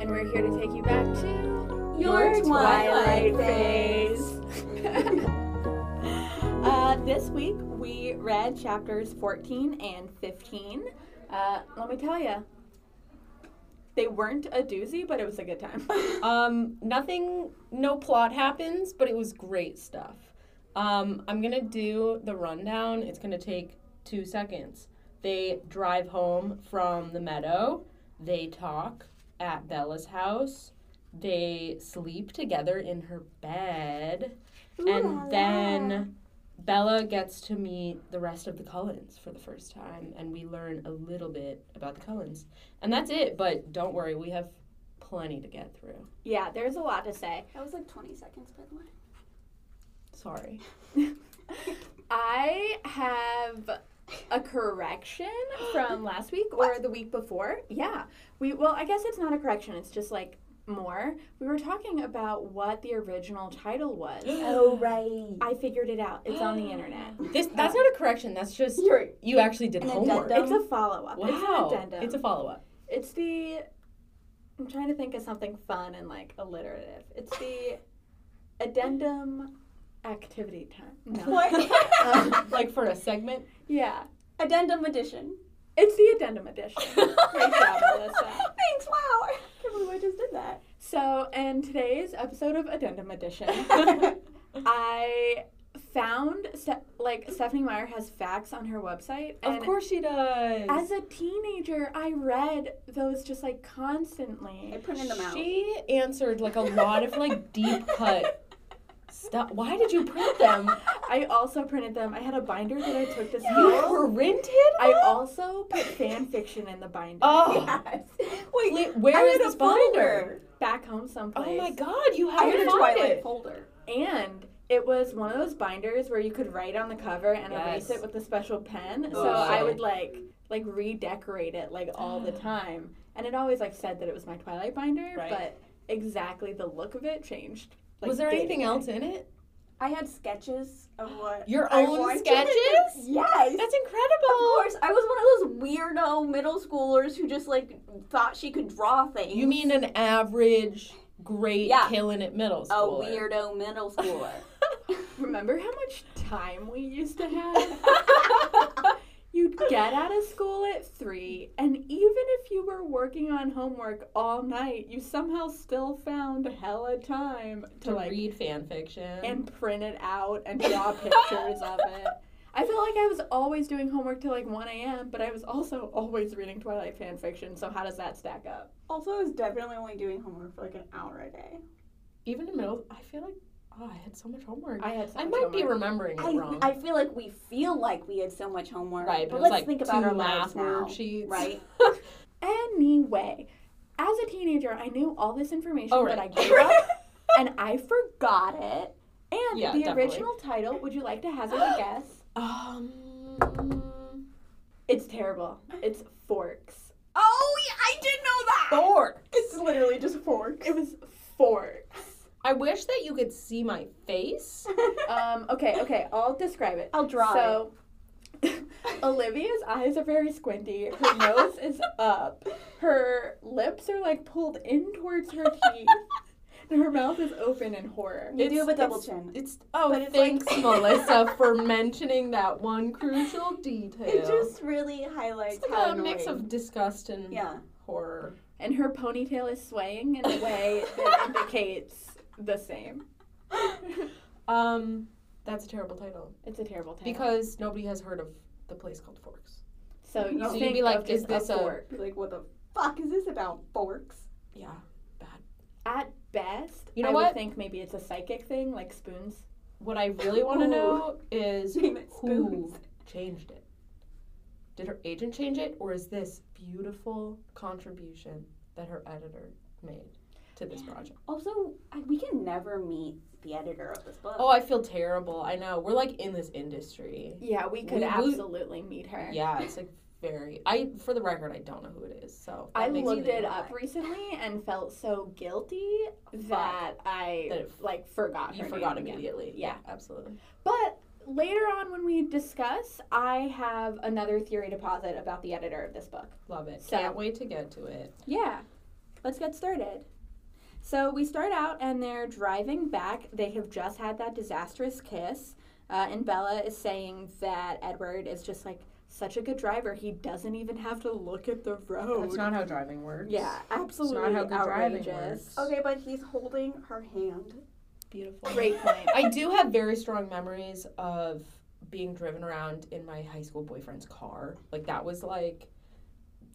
and we're here to take you back to Your Twilight phase. uh, this week we read chapters 14 and 15. Uh, let me tell you, they weren't a doozy, but it was a good time. Um, nothing, no plot happens, but it was great stuff. Um, I'm gonna do the rundown. It's gonna take two seconds. They drive home from the meadow. They talk at Bella's house. They sleep together in her bed. and then Bella gets to meet the rest of the Cullens for the first time, and we learn a little bit about the Cullens. And that's it, but don't worry, we have plenty to get through. yeah, there's a lot to say. That was like 20 seconds, by the way. Sorry. I have a correction from last week or the week before. Yeah. We well, I guess it's not a correction. It's just like more. We were talking about what the original title was. Oh, right. I figured it out. It's on the internet. This that's not a correction. That's just You're- you actually did An homework. addendum. It's a follow up. Wow. It's an addendum. It's a follow up. It's the. I'm trying to think of something fun and like alliterative. It's the addendum activity time. No. What? Um, like for a segment. yeah. Addendum edition. It's the addendum edition. Great job, Melissa. Thanks, wow. I can't believe I just did that. So, in today's episode of Addendum Edition, I found Ste- like Stephenie Meyer has facts on her website, and Of course she does. as a teenager, I read those just like constantly. I printed them out. She answered like a lot of like deep cut stuff. Why did you print them? I also printed them. I had a binder that I took to school. printed? I also put fan fiction in the binder. Oh, Yes. wait, Wait, where I is had a this binder? folder. Back home someplace. Oh my god, you I have had a Twilight it. folder. And it was one of those binders where you could write on the cover and erase it with a special pen. Oh, so I shit. would like like redecorate it like all the time. And it always like said that it was my Twilight binder, Right. but exactly the look of it changed. Like, Was there anything day. else in it? I had sketches of what Your I own wanted. sketches? yes. That's incredible. Of course, I was one of those weirdo middle schoolers who just like thought she could draw things. You mean an average, great, Yeah. killing it middle school? a weirdo middle schooler? Remember how much time we used to have? You'd get out of school at three, and even if you were working on homework all night, you somehow still found hella time to, to like read fan fiction. and print it out and draw pictures of it. I felt like I was always doing homework till like 1 a.m., but I was also always reading Twilight fan fiction, so how does that stack up? also, I was definitely only doing homework for like an hour a day. even in middle, I feel like oh, I had so much homework. I had so I might be remembering it I, wrong. I feel like we feel like we had so much homework, right, but but, let's like think about our lives math now, worksheets, right? Anyway, as a teenager, I knew all this information, Oh, but I grew up and I forgot it. And Yeah, the definitely. original title, would you like to hazard a guess? Um. It's terrible. It's Forks. Oh, yeah, I didn't know that. Fork. It's literally just forks. It was Forks. I wish that you could see my face. Um, okay, okay, I'll describe it. I'll draw So, Olivia's eyes are very squinty. Her nose is up. Her lips are like pulled in towards her teeth. and her mouth is open in horror. You do have a double it's- chin. It's oh, But it's like- thanks, Melissa, for mentioning that one crucial detail. It just really highlights it's like how a mix of disgust and yeah. horror. And her ponytail is swaying in a way that indicates the same. Um, that's a terrible title It's a terrible title. because nobody has heard of the place called Forks. so you So you'd think be like, is this a- fork. Be like, what the fuck is this about? Forks. Yeah, bad. At best, You know I what? would think maybe it's a psychic thing, like spoons. What I really want to know is Name who changed it. Did her agent change it, or is this beautiful contribution that her editor made to this project? Also, I, we can never meet the editor of this book. Oh, I feel terrible. I know. We're like in this industry. Yeah, we could We- we- absolutely meet her. Yeah, it's like very. I, for the record, I don't know who it is. So I looked it up recently and felt so guilty that I That it- like forgot. You her forgot again. immediately. Yeah. absolutely. But later on, when we discuss, I have another theory deposit about the editor of this book. Love it. So- Can't wait to get to it. Yeah. let's get started. So we start out and they're driving back. They have just had that disastrous kiss. Uh, and Bella is saying that Edward is just like such a good driver. He doesn't even have to look at the road. That's not how driving works. yeah, absolutely not how good driving outrageous. works. Okay, but he's holding her hand. Beautiful. Great point. I do have very strong memories of being driven around in my high school boyfriend's car. Like that was like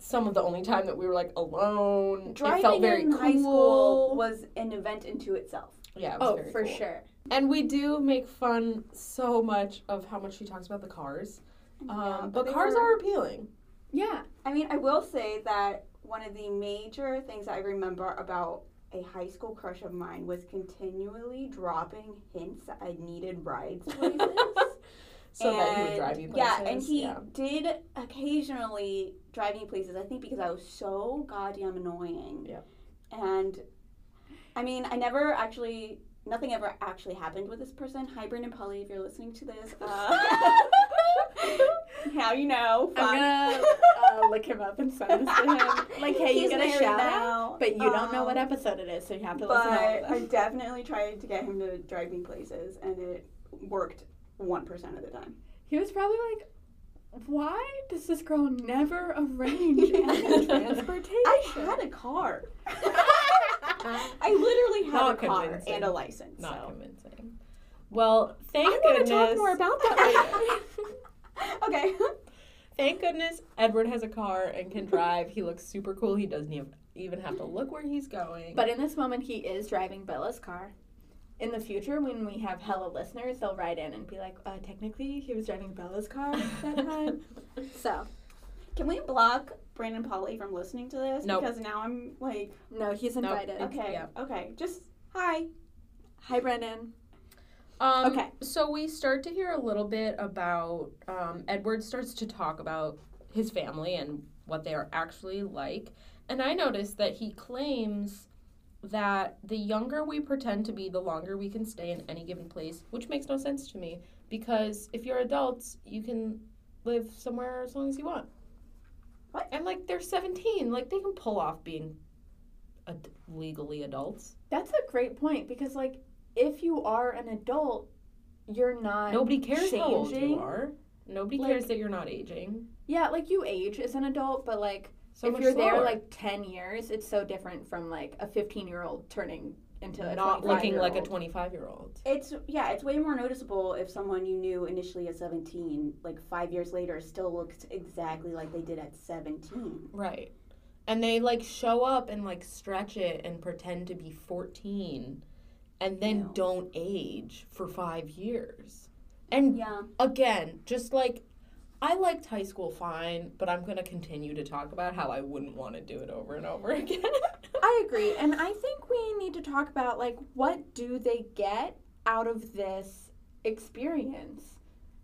some of the only time that we were like alone. Driving it felt very in cool. high school was an event into itself. yeah, it was oh, very for cool. sure. And we do make fun so much of how much she talks about the cars. Um, Yeah, but they cars were- are appealing. Yeah. I mean, I will say that one of the major things I remember about a high school crush of mine was continually dropping hints that I needed rides places. so that he would And- drive you places. Yeah, and he yeah. did occasionally drive me places. I think because I was so goddamn annoying. Yeah. And I mean, I never actually, nothing ever actually happened with this person. Hi, Brandon Polly, if you're listening to this. Uh, how you know? I'm gonna uh, look him up and send this to him. Like, hey, you get a shout out, but you don't know what um, episode it is, so you have to But listen of I definitely tried to get him to drive me places, and it worked one percent of the time. He was probably like, why does this girl never arrange any transportation? I had a car. I literally had Not a car and a license. Not so. convincing. Well, thank I want to talk more about that later. okay. Thank goodness Edward has a car and can drive. he looks super cool. He doesn't even- even have to look where he's going. but in this moment, he is driving Bella's car. In the future, when we have hella listeners, they'll write in and be like, uh, technically, he was driving Bella's car that time. so, Can we block Brandon Polly from listening to this? Nope. Because now I'm like, no, he's Nope. invited. okay, yeah. okay, just hi. Hi, Brandon. Um, Okay. So we start to hear a little bit about um, Edward starts to talk about his family and what they are actually like, and I noticed that he claims that the younger we pretend to be, the longer we can stay in any given place, which makes no sense to me because if you're adults, you can live somewhere as long as you want. What? And like they're 17, like they can pull off being ad- legally adults. That's a great point because, like, if you are an adult, you're not. Nobody cares how old you are. Nobody Like- cares that you're not aging. Yeah, like you age as an adult, but like So if you're there like 10 years, it's so different from like a 15 year old turning into a not looking like a 25-year-old. 25 year old. It's yeah, it's way more noticeable if someone you knew initially at 17, like five years later, still looks exactly like they did at 17. Right. And they like show up and like stretch it and pretend to be 14 and then Ew. don't age for five years. And Yeah. again, just like I liked high school fine, but I'm going to continue to talk about how I wouldn't want to do it over and over again. I agree. And I think we need to talk about like what do they get out of this experience?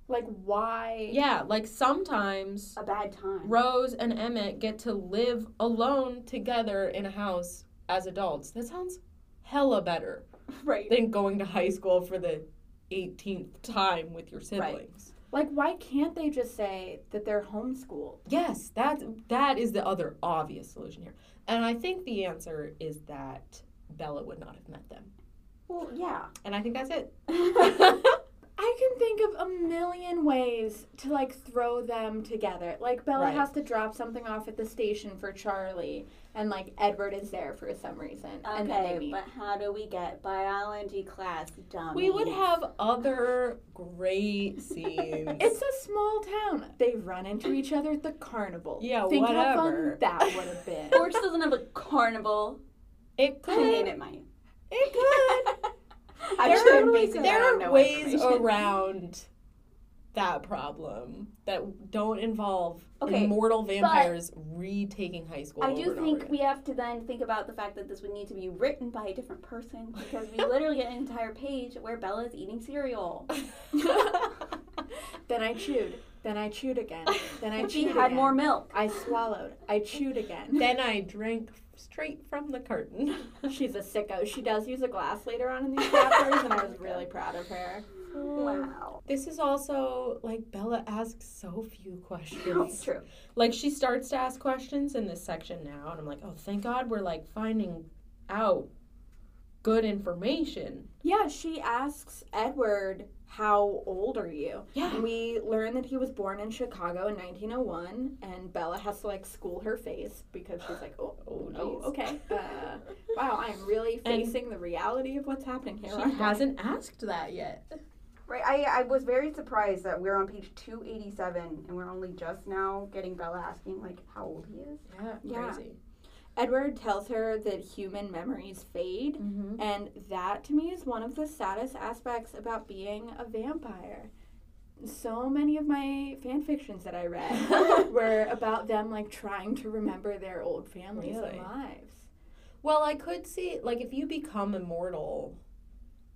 Like why yeah, like sometimes A bad time. Rose and Emmett get to live alone together in a house as adults. That sounds hella better Right. than going to high school for the 18th time with your siblings. Like why can't they just say that they're homeschooled? Yes, that that is the other obvious solution here. And I think the answer is that Bella would not have met them. Well, yeah. And I think that's it. I can think of a million ways to like throw them together. Like Bella Right. has to drop something off at the station for Charlie, and like Edward is there for some reason, and then they Okay, meet. but how do we get biology class done? we would have other great scenes. It's a small town. They run into each other at the carnival. Yeah, whatever. Think how fun that would have been. Forks doesn't have a carnival. it I mean, could. it might. It could. I There shouldn't are- base there are no ways around that problem that don't involve Okay, immortal vampires retaking high school. I do think we have to then think about the fact that this would need to be written by a different person because we literally get an entire page where Bella is eating cereal. then I chewed. Then I chewed again. Then I she chewed had again. more milk. I swallowed. I chewed again. then I drank straight from the curtain. She's a sicko. She does use a glass later on in these chapters, and I was really proud of her. Wow. Wow. This is also like Bella asks so few questions. True. Like she starts to ask questions in this section now, and I'm like, oh, thank God we're like finding out good information. Yeah, she asks Edward, How old are you? Yeah. We learn that he was born in Chicago in 1901, and Bella has to like school her face because she's like, Oh, Oh, oh okay. Uh, wow, I'm really And- facing the reality of what's happening here. She aren't I?" hasn't asked that yet. Right. I, I was very surprised that we're on page 287 and we're only just now getting Bella asking, like, how old he is. Yeah, Yeah. crazy. Edward tells her that human memories fade, Mm-hmm. and that to me is one of the saddest aspects about being a vampire. So many of my fan fictions that I read were about them like trying to remember their old families Really? and lives. Well, I could see like if you become immortal,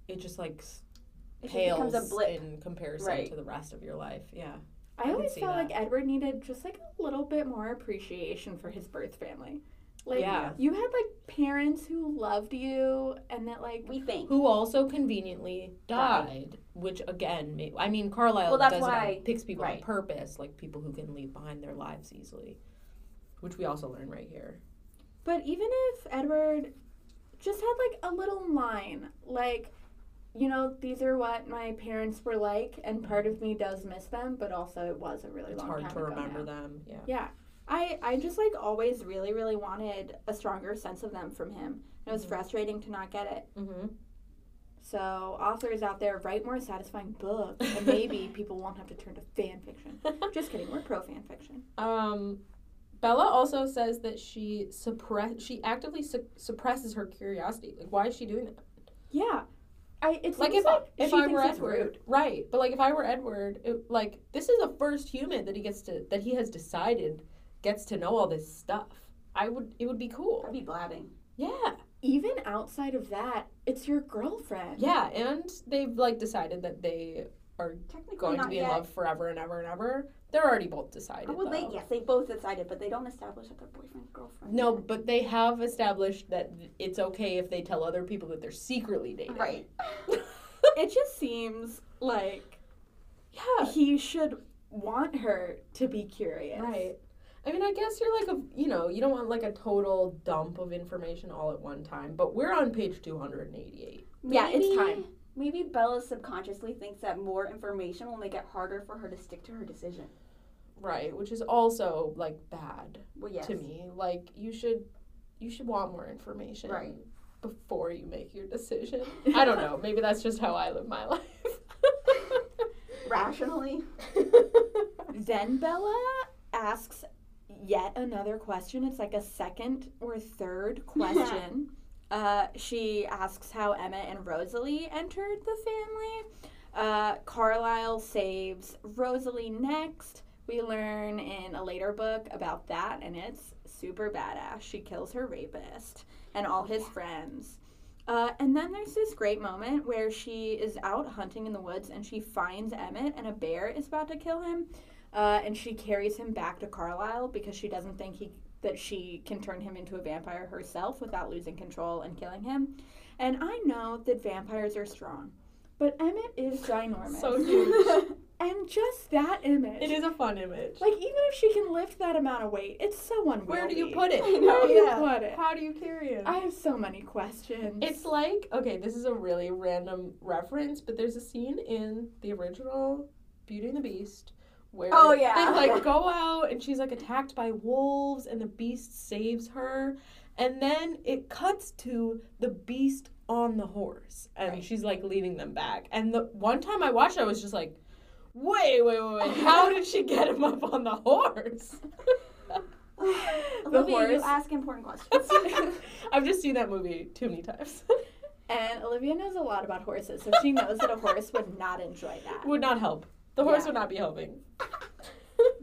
it just like s- It just pales becomes a blip. in comparison Right. to the rest of your life. Yeah. I I, always felt that. like Edward needed just like a little bit more appreciation for his birth family. Like Yeah. you had like parents who loved you and that like We think. Who also conveniently died, which again, may, I mean, Carlisle Well, that's does it on- why- um, picks people right. on purpose, like people who can leave behind their lives easily, which we also learn right here. But even if Edward just had like a little line, like, you know, these are what my parents were like, and part of me does miss them, but also it was a really It's long hard time to remember now. them. Yeah. Yeah. I, I just like always really, really wanted a stronger sense of them from him. And It was Mhm. frustrating to not get it. Mm-hmm. So authors out there write more satisfying books, and maybe people won't have to turn to fan fiction. Just kidding, we're pro fan fiction. Um, Bella also says that she suppress she actively su- suppresses her curiosity. Like, why is she doing that? Yeah, I it's Like, seems if I, if she I were Edward, rude. right? But like, if I were Edward, it, like this is the first human that he gets to that he has decided gets to know all this stuff. I would it would be cool. I'd be blabbing. Yeah, Even outside of that, it's your girlfriend. yeah, and they've like decided that they are Technically going to be yet. in love forever and ever and ever. They're already both decided. Oh, well, they, yes, they both decided, but they don't establish that they're boyfriend girlfriend. No, but they have established that it's okay if they tell other people that they're secretly dating. Right. It just seems like Yeah. he should want her to be curious. Right. I mean, I guess you're like a, you know, you don't want like a total dump of information all at one time, but we're on page 288. Yeah, it's time. Maybe Bella subconsciously thinks that more information will make it harder for her to stick to her decision. Right, which is also like bad Well, yes. to me. Like you should you should want more information Right. before you make your decision. I don't know. Maybe that's just how I live my life. Rationally. Then Bella asks yet another question. It's like a second or third question. Uh, she asks how Emmett and Rosalie entered the family. Uh, Carlisle saves Rosalie next. We learn in a later book about that, and it's super badass. She kills her rapist and all his friends. Uh, and then there's this great moment where she is out hunting in the woods and she finds Emmett, and a bear is about to kill him. Uh, and she carries him back to Carlisle because she doesn't think he that she can turn him into a vampire herself without losing control and killing him. And I know that vampires are strong, but Emmett is ginormous. so huge. and just that image. it is a fun image. Like even if she can lift that amount of weight, it's so unwieldy. Where do you put it? Know, Where do you Yeah. put it? How do you carry it? I have so many questions. It's like okay, this is a really random reference, but there's a scene in the original Beauty and the Beast where Oh, yeah. they like go out and she's like attacked by wolves and the beast saves her and then it cuts to the beast on the horse and Right. she's like leading them back. And the one time I watched it, I was just like, wait, wait, wait, wait, how did she get him up on the horse? Olivia, you horse. ask important questions. I've just seen that movie too many times. and Olivia knows a lot about horses, so she knows that a horse would not enjoy that. would not help. The horse Yeah. would not be helping.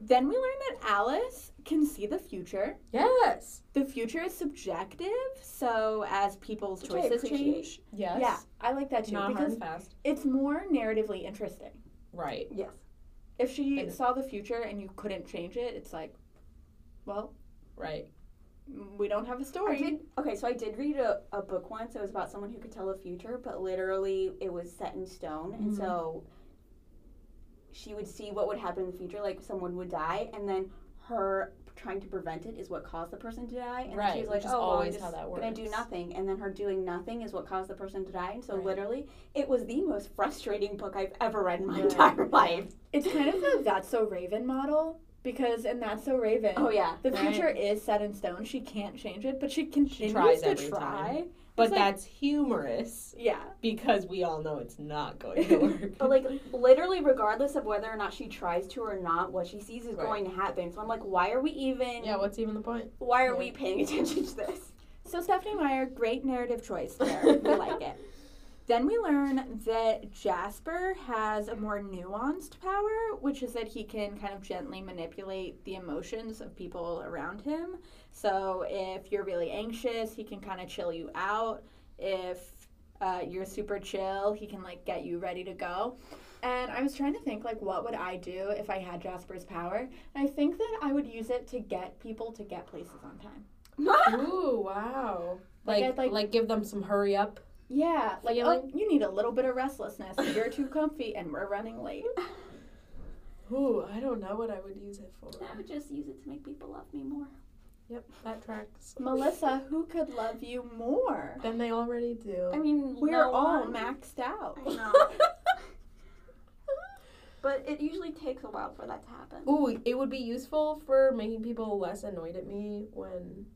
Then we learn that Alice can see the future. Yes. The future is subjective, so as people's Which choices change. Yes. Yeah, I like that too Not hard because fast. it's more narratively interesting. Right. yes. If she And- saw the future and you couldn't change it, it's like, well, Right. we don't have a story. did. Okay, so I did read a, a book once. It was about someone who could tell the future, but literally it was set in stone, and Mhm. so she would see what would happen in the future, like someone would die, and then her trying to prevent it is what caused the person to die. And Right, she was which like, is "Oh, well, I'm always just how that gonna do nothing," and then her doing nothing is what caused the person to die. And so Right. literally, it was the most frustrating book I've ever read in my Right. entire life. It's kind of a That's So Raven model because in That's So Raven, Oh yeah. the Right. future is set in stone. She can't change it, but she continues tries to every try. time. But like- that's humorous Yeah. because we all know it's not going to work. But like literally, regardless of whether or not she tries to or not, what she sees is Right. going to happen. So I'm like, why are we even? yeah, what's even the point? Why are Yeah. we paying attention to this? So Stephenie Meyer, great narrative choice there. we like it. Then we learn that Jasper has a more nuanced power, which is that he can kind of gently manipulate the emotions of people around him. So if you're really anxious, he can kind of chill you out. If uh, you're super chill, he can like get you ready to go. And I was trying to think like what would I do if I had Jasper's power? And I think that I would use it to get people to get places on time. Ooh, wow. Like, Like, like- like, give them some hurry up. Yeah, like oh, you need a little bit of restlessness. You're too comfy, and we're running late. Ooh, I don't know what I would use it for. I would just use it to make people love me more. Yep, that tracks. Melissa, who could love you more? Than they already do. I mean, We're no all one- maxed out. I know. but it usually takes a while for that to happen. Ooh, it would be useful for making people less annoyed at me when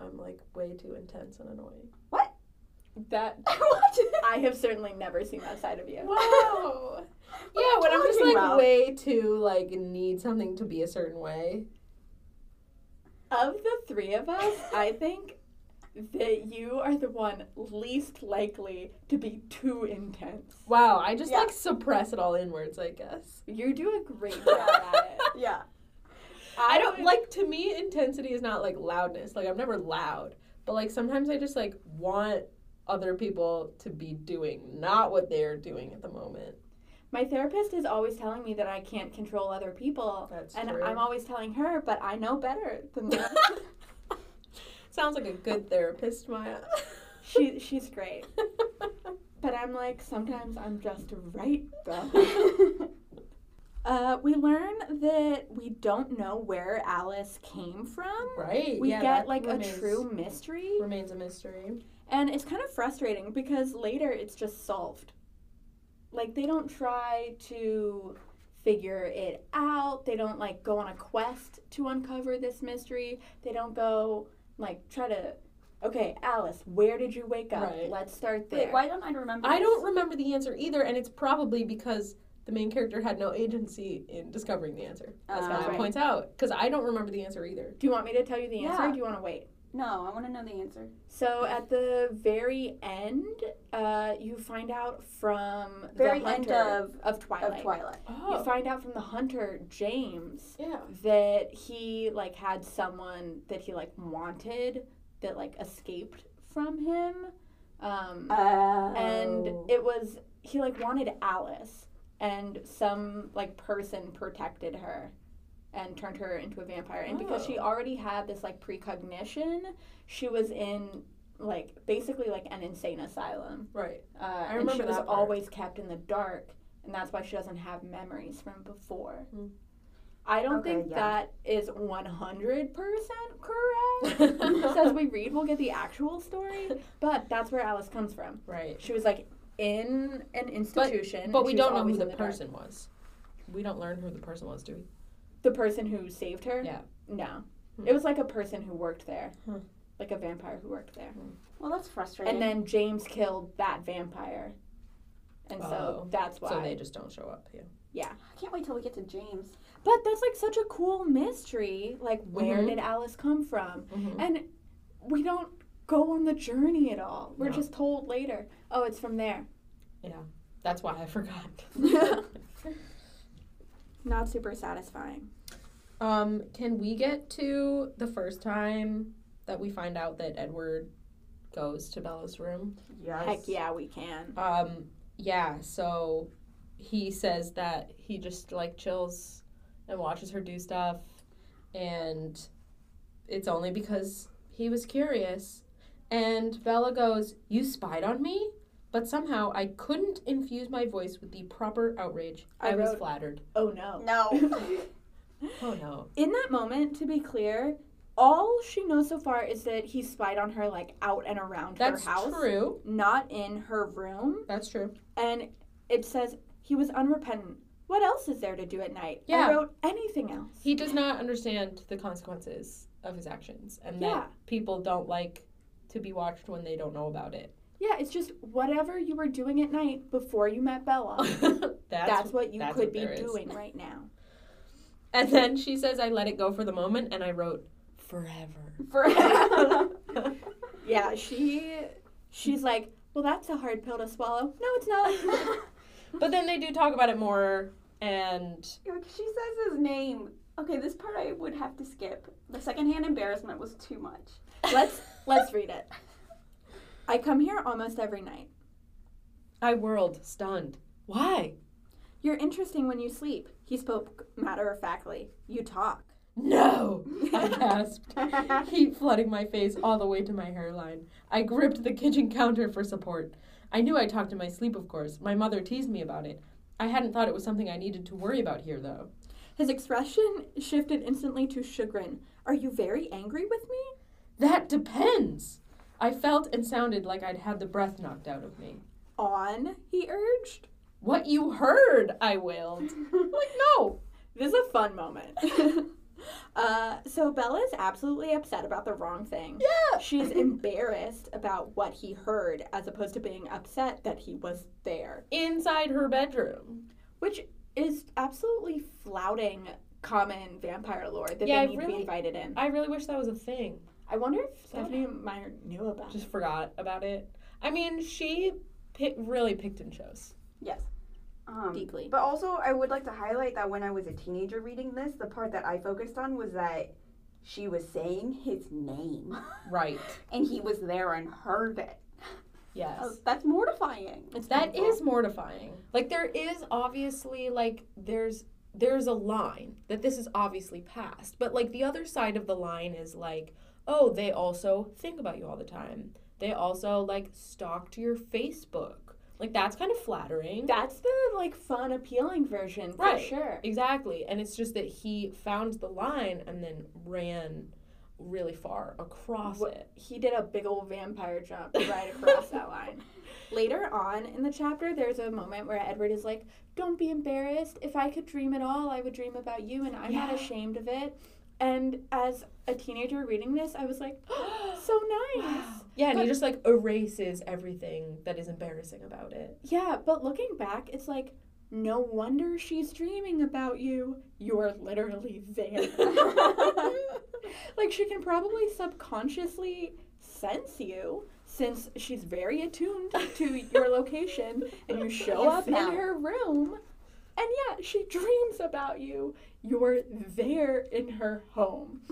I'm like way too intense and annoying. What? That what? I have certainly never seen that side of you. Wow. Yeah, when I'm just like about? way too like need something to be a certain way. Of the three of us, I think that you are the one least likely to be too intense. Wow, I just Yeah. like suppress it all inwards, I guess. You do a great job at it. Yeah. I don't would- like to me intensity is not like loudness. Like I'm never loud. But like sometimes I just like want other people to be doing not what they're doing at the moment. My therapist is always telling me that I can't control other people. That's and true. I'm always telling her, but I know better than that. Sounds like a good therapist, Maya. she she's great. But I'm like, sometimes I'm just right though. Uh, we learn that we don't know where Alice came from. right. We yeah, get like remains, a true mystery. remains a mystery. And it's kind of frustrating because later it's just solved. Like they don't try to figure it out. They don't like go on a quest to uncover this mystery. They don't go like try to okay, Alice, where did you wake up? Right. Let's start there. Wait, why don't I remember? I this? don't remember the answer either, and it's probably because the main character had no agency in discovering the answer. As. Fazio ah, Right. points out, because I don't remember the answer either. Do you want me to tell you the answer Yeah. or do you want to wait? No, I want to know the answer. So at the very end, uh, you find out from Very the end hunter of- of Twilight. Of Twilight. You find out from the hunter James yeah. that he like had someone that he like wanted that like escaped from him, um, Oh. and it was he like wanted Alice, and some like person protected her and turned her into a vampire. And because she Oh. already had this like precognition, she was in like basically like an insane asylum. Right. Uh, and remember she was part. always kept in the dark, and that's why she doesn't have memories from before. Hmm. I don't Okay, think yeah. that is 100% correct. so as we read, we'll get the actual story, but that's where Alice comes from. Right. She was like in an institution, But and we don't know who always the, in dark. person was. We don't learn who the person was, do we? The person who saved her? Yeah. No. Hmm. It was like a person who worked there. Hmm. Like a vampire who worked there. Well, that's frustrating. And then James killed that vampire. And so Oh. that's why. So they just don't show up. Yeah. I can't wait till we get to James. But that's like such a cool mystery. Like, where Mhm. did Alice come from? Mm-hmm. And we don't go on the journey at all. We're No. just told later, oh, it's from there. Yeah. That's why I forgot. Not super satisfying. um, can we get to the first time that we find out that Edward goes to Bella's room? Yes. Heck yeah, we can. Um, yeah, so he says that he just like chills and watches her do stuff and it's only because he was curious. And Bella goes, "You spied on me?" But somehow I couldn't infuse my voice with the proper outrage. I, I was wrote- flattered. Oh no. Oh, no. Oh no. In that moment, to be clear, all she knows so far is that he spied on her like out and around That's her house, That's true. not in her room. That's true. And it says he was unrepentant. What else is there to do at night? Yeah. I wrote anything else. He does not understand the consequences of his actions and Yeah. that people don't like to be watched when they don't know about it. Yeah, it's just whatever you were doing at night before you met Bella. that's, That's, what you that's could what be there is. doing right now. And then she says, I let it go for the moment, and I wrote, forever. Forever. Yeah, she she's like, well, that's a hard pill to swallow. No, it's not. but then they do talk about it more, and she says his name. Okay, this part I would have to skip. The secondhand embarrassment was too much. let's let's read it. I come here almost every night. I whirled, stunned. Why? You're interesting when you sleep. He spoke matter of factly. You talk. No! I gasped, heat flooding my face all the way to my hairline. I gripped the kitchen counter for support. I knew I talked in my sleep, of course. My mother teased me about it. I hadn't thought it was something I needed to worry about here, though. His expression shifted instantly to chagrin. Are you very angry with me? That depends! I felt and sounded like I'd had the breath knocked out of me. On, he urged. What you heard, I wailed. like, no! This is a fun moment. uh, so Bella's absolutely upset about the wrong thing. Yeah! She's embarrassed about what he heard as opposed to being upset that he was there, Inside her bedroom. which is absolutely flouting common vampire lore that Yeah, they need to really- be invited in. I really wish that was a thing. I wonder if That Stephenie Meyer knew about Just it. forgot about it. I mean, she pi- really picked and chose. Yes. Um, Deeply. But also, I would like to highlight that when I was a teenager reading this, the part that I focused on was that she was saying his name, Right. and he was there and heard it. Yes. Oh, that's mortifying. It's That painful. is mortifying. Like there is obviously like there's there's a line that this is obviously past, but like the other side of the line is like, oh, they also think about you all the time. They also like stalked your Facebook. Like that's kind of flattering. That's the like fun, appealing version for Right. sure. Exactly. And it's just that he found the line and then ran really far across it. He did a big old vampire jump right across that line. Later on in the chapter, there's a moment where Edward is like, Don't be embarrassed. If I could dream at all, I would dream about you, and I'm not ashamed of it. And as a teenager reading this, I was like, So nice. Wow. Yeah, and he just like erases everything that is embarrassing about it. Yeah, but looking back, it's like, no wonder she's dreaming about you. You're literally there. like, she can probably subconsciously sense you since she's very attuned to your location and you show You up in her room. And yeah, she dreams about you. You're there in her home.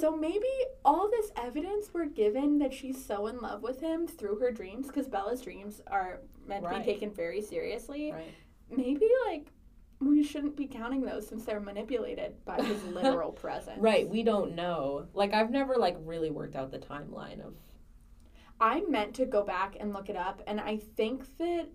So maybe all this evidence we're given that she's so in love with him through her dreams, because Bella's dreams are meant to be taken very seriously. Right. Maybe like we shouldn't be counting those since they're manipulated by his literal presence. Right, we don't know. Like I've never like really worked out the timeline of I meant to go back and look it up, and I think that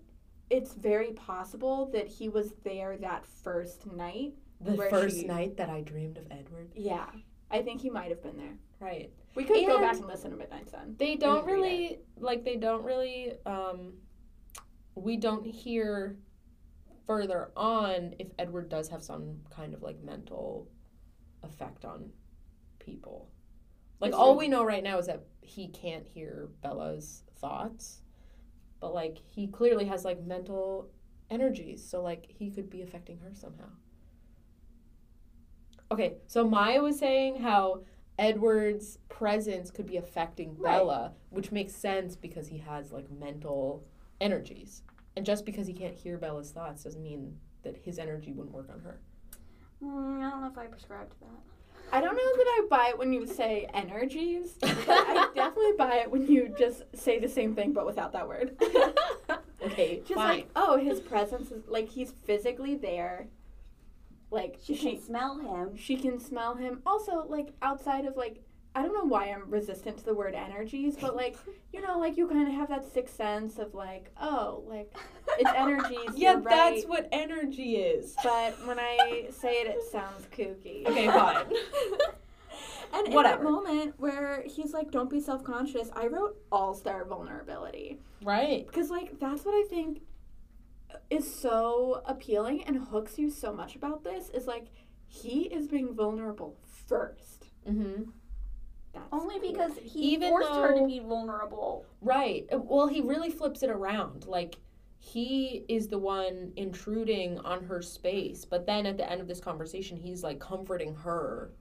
it's very possible that he was there that first night. the first she- night that I dreamed of Edward. Yeah, I think he might have been there. Right. We could go back and listen to Midnight Sun. They don't really like they don't really um we don't hear further on if Edward does have some kind of like mental effect on people. Like It's all true. we know right now is that he can't hear Bella's thoughts. But like he clearly has like mental energies, so like he could be affecting her somehow. Okay, so Maya was saying how Edward's presence could be affecting Right. Bella, which makes sense because he has like mental energies. And just because he can't hear Bella's thoughts doesn't mean that his energy wouldn't work on her. Mm, I don't know if I prescribe to that. I don't know that I buy it when you say energies, but I definitely buy it when you just say the same thing but without that word. Okay, Just fine. like, oh, his presence is like he's physically there. Like She she can smell him. she can smell him. Also, like outside of like I don't know why I'm resistant to the word energies, but like you know, like you kind of have that sixth sense of like, oh, like it's energies. Yeah, you're that's what energy is. But when I say it, it sounds kooky. Okay, fine. And in Whatever. that moment where he's like, "Don't be self-conscious," I wrote all-star vulnerability right. because like that's what I think is so appealing and hooks you so much about this is like he is being vulnerable first. Mm-hmm. Only That's cool. because he Even forced her to be vulnerable. Right. Uh, Well, he really flips it around. Like he is the one intruding on her space, but then at the end of this conversation, he's like comforting her.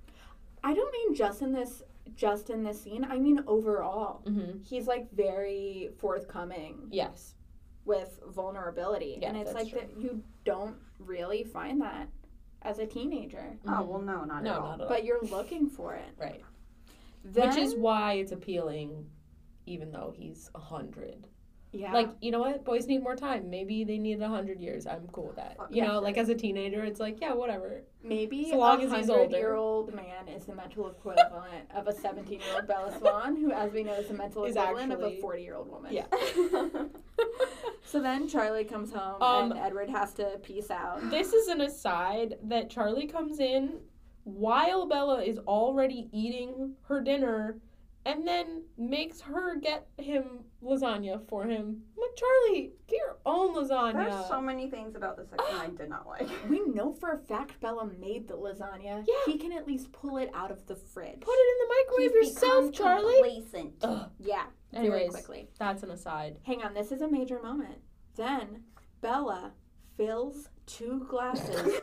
I don't mean just in this just in this scene. I mean overall. Mm-hmm. He's like very forthcoming Yes. with vulnerability, Yeah, and it's that's like that you don't really find that as a teenager, Oh Mhm. well, no, not no, at all. not at all. but you're looking for it. right. Then, Which is why it's appealing, even though he's a hundred. yeah, Like you know what, boys need more time. Maybe they need a hundred years. I'm cool with that. You yeah, know, sure. like as a teenager, it's like yeah, whatever. maybe so long a as he's hundred older. year old man is the mental equivalent of a seventeen year old Bella Swan, who, as we know, is the mental Is equivalent of a forty year old woman. Yeah. So then Charlie comes home, Um, and Edward has to peace out. This is an aside that Charlie comes in while Bella is already eating her dinner and then makes her get him lasagna for him. I'm like, Charlie, get your own lasagna. There's so many things about this section I ah. did not like. We know for a fact Bella made the lasagna. Yeah. He can at least pull it out of the fridge. Put it in the microwave He's yourself, Charlie. Complacent. Ugh. Yeah, very Anyways, quickly. that's an aside. Hang on, this is a major moment. Then Bella fills two glasses with milk.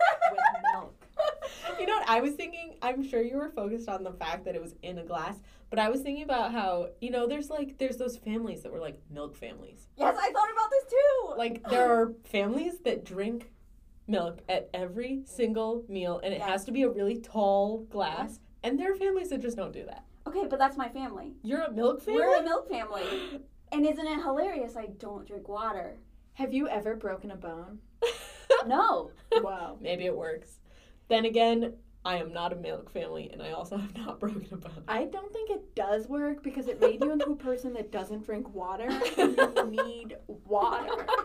You know what I was thinking? I'm sure you were focused on the fact that it was in a glass, but I was thinking about how, you know, there's like there's those families that were like milk families. Yes, I thought about this too. Like there are families that drink milk at every single meal and it Yeah. has to be a really tall glass. And there are families that just don't do that. okay, but that's my family. You're a milk family? We're a milk family. And isn't it hilarious? I don't drink water. Have you ever broken a bone? No. Wow. Maybe it works. Then again, I am not a milk family and I also have not broken a bone. I don't think it does work because it made you into a person that doesn't drink water and you need water.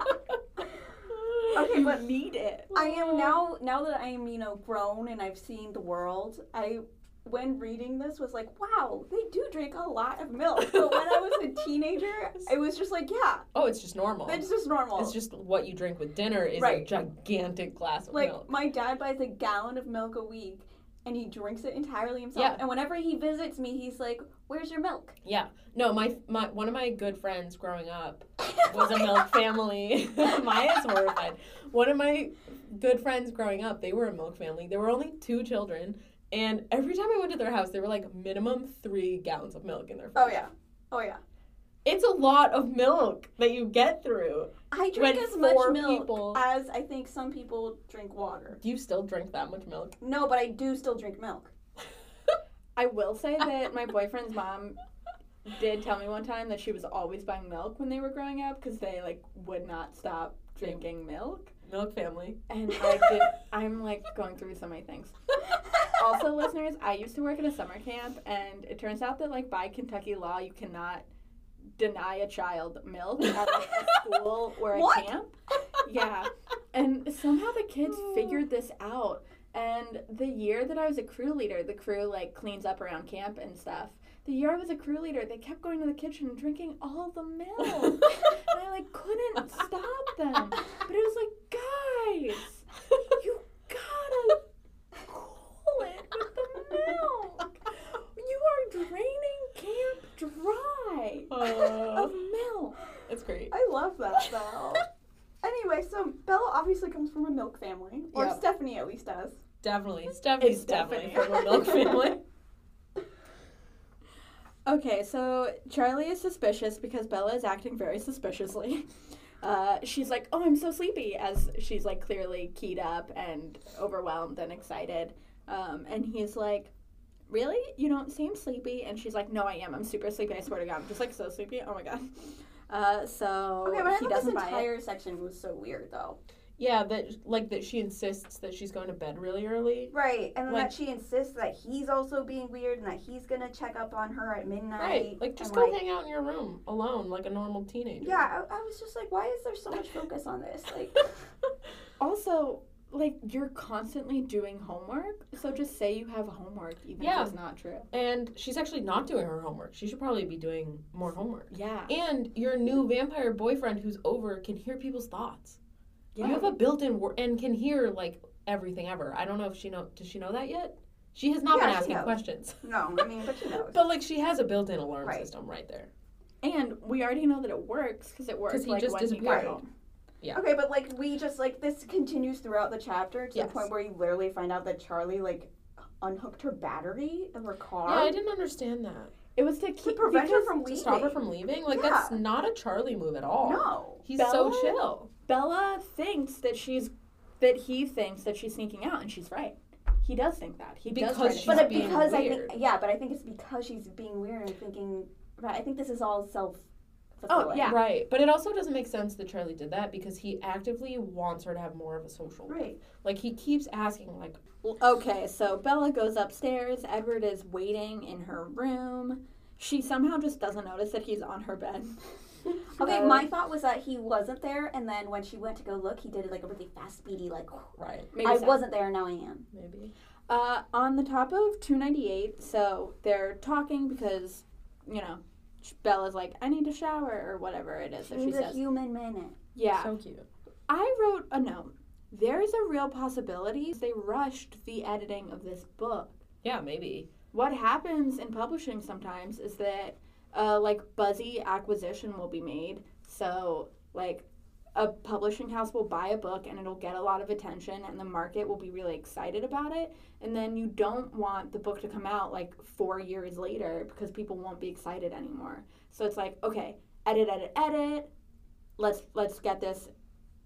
Okay, but need it. I am now now that I am, you know, grown and I've seen the world, I when reading this was like, wow, they do drink a lot of milk. But when I was a teenager, it was just like, yeah, Oh, it's just normal. it's just normal. It's just what you drink with dinner is a gigantic glass of like milk. my dad buys a gallon of milk a week and he drinks it entirely himself. Yeah. And whenever he visits me, he's like, "Where's your milk?" Yeah. No, my my one of my good friends growing up was a milk family. Maya's horrified. One of my good friends growing up, they were a milk family. There were only two children, and every time I went to their house, they were like minimum three gallons of milk in their oh, fridge. Oh yeah. Oh yeah. It's a lot of milk that you get through. I drink as much milk people- as I think some people drink water. Do you still drink that much milk? No, but I do still drink milk. I will say that my boyfriend's mom did tell me one time that she was always buying milk when they were growing up because they like would not stop drinking milk. Milk family. And I did. I'm like going through so many things. Also, listeners, I used to work at a summer camp, and it turns out that like by Kentucky law, you cannot deny a child milk at like, a school or a What? camp. Yeah, and somehow the kids figured this out. And the year that I was a crew leader, the crew like cleans up around camp and stuff. The year I was a crew leader, they kept going to the kitchen and drinking all the milk. and I like couldn't stop them. But it was like, guys, you gotta cool it with the milk. You are draining camp dry Uh, of milk. It's great. I love that though. anyway, so Bella obviously comes from a milk family, or Yep. Stephanie at least does. Definitely. Stephanie's It's definitely definitely- from a milk family. Okay, so Charlie is suspicious because Bella is acting very suspiciously. Uh, she's like, "Oh, I'm so sleepy," as she's like clearly keyed up and overwhelmed and excited. Um, and he's like, "Really? You don't seem sleepy?" And she's like, "No, I am. I'm super sleepy. I swear to God, I'm just like so sleepy. Oh my God." Uh, so Okay, but I he thought doesn't this buy it. entire section was so weird though. Yeah, that like that she insists that she's going to bed really early. Right, and then Like- that she insists that he's also being weird and that he's gonna check up on her at midnight. Right. Like just and, go hang out in your room alone like a normal teenager. Yeah, I, I was just like, why is there so much focus on this? Like, Also, like you're constantly doing homework, so uh-huh. just say you have homework, even Yeah. if it's not true. and she's actually not doing her homework. She should probably be doing more homework. Yeah. And your new vampire boyfriend who's over can hear people's thoughts. Yeah. You have a built-in wor- and can hear like everything ever. I don't know if she know. Does she know that yet? She has not Yeah, been asking knows. questions. no, I mean, but she knows. But like she has a built-in alarm Right. system right there. And we already know that it works because it works. he like just when he disappeared. Got home. Yeah. Okay, but like we just like this continues throughout the chapter to Yes. the point where you literally find out that Charlie like unhooked her battery of her car. Yeah, I didn't understand that. It was to to keep prevent her because from To stop her from leaving, like that's not a Charlie move at all. No. He's so chill. Bella thinks that she's that he thinks that she's sneaking out, and she's right. He does think that. He. Because try to she's But stop it, being because I think yeah, but I think it's because she's being weird and thinking. Right, I think this is all self. Oh, yeah. Right. But it also doesn't make sense that Charlie did that because he actively wants her to have more of a social life. Right. Like he keeps asking like Okay, so Bella goes upstairs. Edward is waiting in her room. She somehow just doesn't notice that he's on her bed. Okay, Uh, my thought was that he wasn't there, and then when she went to go look, he did it like a really fast, speedy like. right, Maybe I so. wasn't there, now I am. maybe. Uh, on the top of 298, so they're talking because, you know, Bella's like, I need to shower or whatever it is that she She's a says. human minute. Yeah. So cute. I wrote a note. There's a real possibility they rushed the editing of this book. Yeah, maybe. What happens in publishing sometimes is that, uh, like, buzzy acquisition will be made. So, like, a publishing house will buy a book and it'll get a lot of attention, and the market will be really excited about it. And then you don't want the book to come out like four years later because people won't be excited anymore. So it's like, okay, edit, edit, edit. Let's let's get this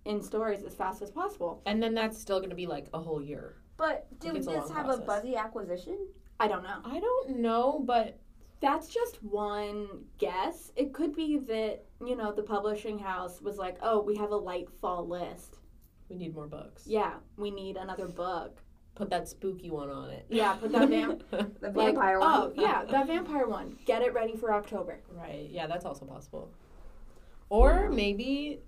in stores as fast as possible. And then that's still gonna be like a whole year. But did it's a this long have process. a buzzy acquisition? I don't know. I don't know, but That's just one guess. It could be that, you know, the publishing house was like, oh, we have a light fall list. we need more books. Yeah, we need another book. Put that spooky one on it. Yeah, put that vamp. The like, vampire oh, one. Oh, yeah, that vampire one. Get it ready for October. Right. Yeah, that's also possible. Or maybe,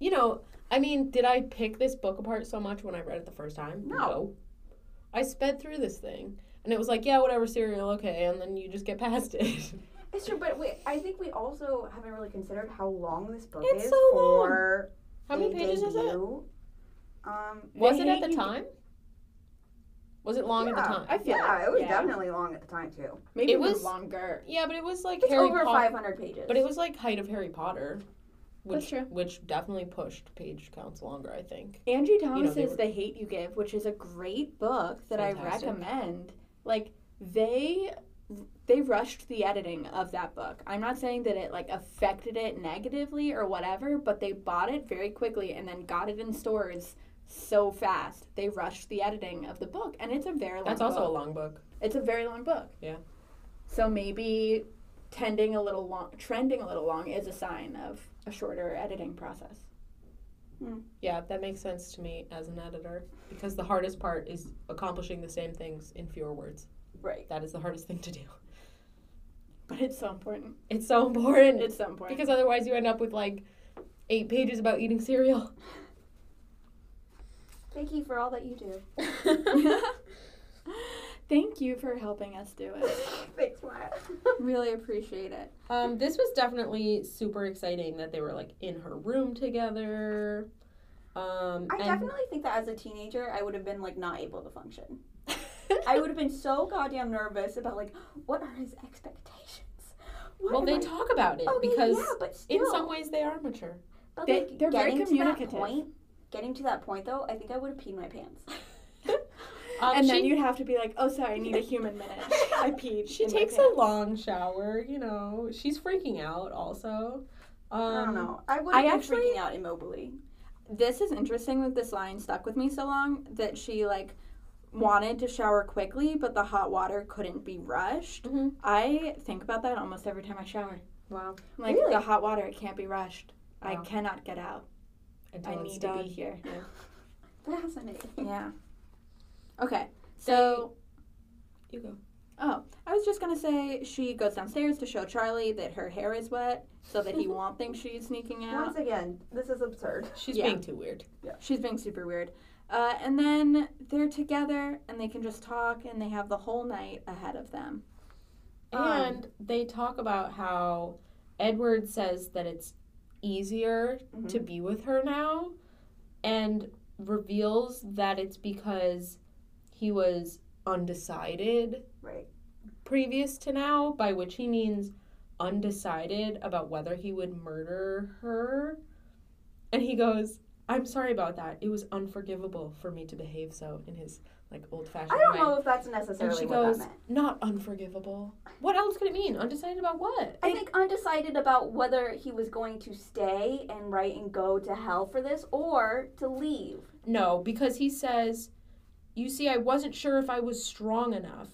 you know, I mean, did I pick this book apart so much when I read it the first time? No. I sped through this thing. And it was like, yeah, whatever, cereal, okay. And then you just get past it. It's true, but wait, I think we also haven't really considered how long this book It's is so long. for How many a pages is it? Um, Was it at the time? Was it long at the time? I feel yeah, like- it was yeah. definitely long at the time too. Maybe It it was was- longer. yeah, but it was like It's Harry over Potter. 500 pages. But it was like height of Harry Potter. Which, That's true. Which definitely pushed page counts longer, I think. Angie Thomas's they were- The Hate You Give, which is a great book that I recommend. Like they they rushed the editing of that book. I'm not saying that it like affected it negatively or whatever, but they bought it very quickly and then got it in stores so fast. They rushed the editing of the book and it's a very long That's also a long book. It's a very long book. Yeah. So maybe tending a little long trending a little long is a sign of a shorter editing process. Hmm. Yeah, that makes sense to me as an editor because the hardest part is accomplishing the same things in fewer words. right. That is the hardest thing to do. But it's so important. It's so important It's so important. because otherwise you end up with like eight pages about eating cereal. Thank you for all that you do. Thank you for helping us do it. Thanks, Wyatt. Really appreciate it. Um, this was definitely super exciting that they were like in her room together. Um, I and- definitely think that as a teenager, I would have been like not able to function. I would have been so goddamn nervous about like what are his expectations. What well, they I- talk about it Okay, because yeah, but still, in some ways they are mature. but They- like, they're very getting to communicative. that point, getting to that point though, I think I would have peed my pants. Um, and she, then you'd have to be like, oh, sorry, I need a human minute. I peed. she in my takes a long shower. You know, she's freaking out. Also, um, I don't know. I would I been actually- freaking out immobily. This is interesting that this line stuck with me so long that she, like, wanted to shower quickly, but the hot water couldn't be rushed. Mhm. I think about that almost every time I shower. Wow. Like, Really? the hot water, it can't be rushed. I cannot get out. Until I it's need to be here. Fascinating. Yeah. Okay. So, You go. oh, I was just gonna say she goes downstairs to show Charlie that her hair is wet, so that he won't think she's sneaking out. Once again, this is absurd. She's Yeah. being too weird. Yeah, She's being super weird. Uh, and then they're together and they can just talk and they have the whole night ahead of them. Um, And they talk about how Edward says that it's easier Mhm. to be with her now and reveals that it's because he was undecided Right. previous to now, by which he means undecided about whether he would murder her. And he goes, I'm sorry about that. It was unforgivable for me to behave so in his like old fashioned I don't way. know if that's necessarily And she what goes, that meant. Not unforgivable. What else could it mean? Undecided about what? I think undecided about whether he was going to stay and write and go to hell for this or to leave. No, because he says, You see, I wasn't sure if I was strong enough.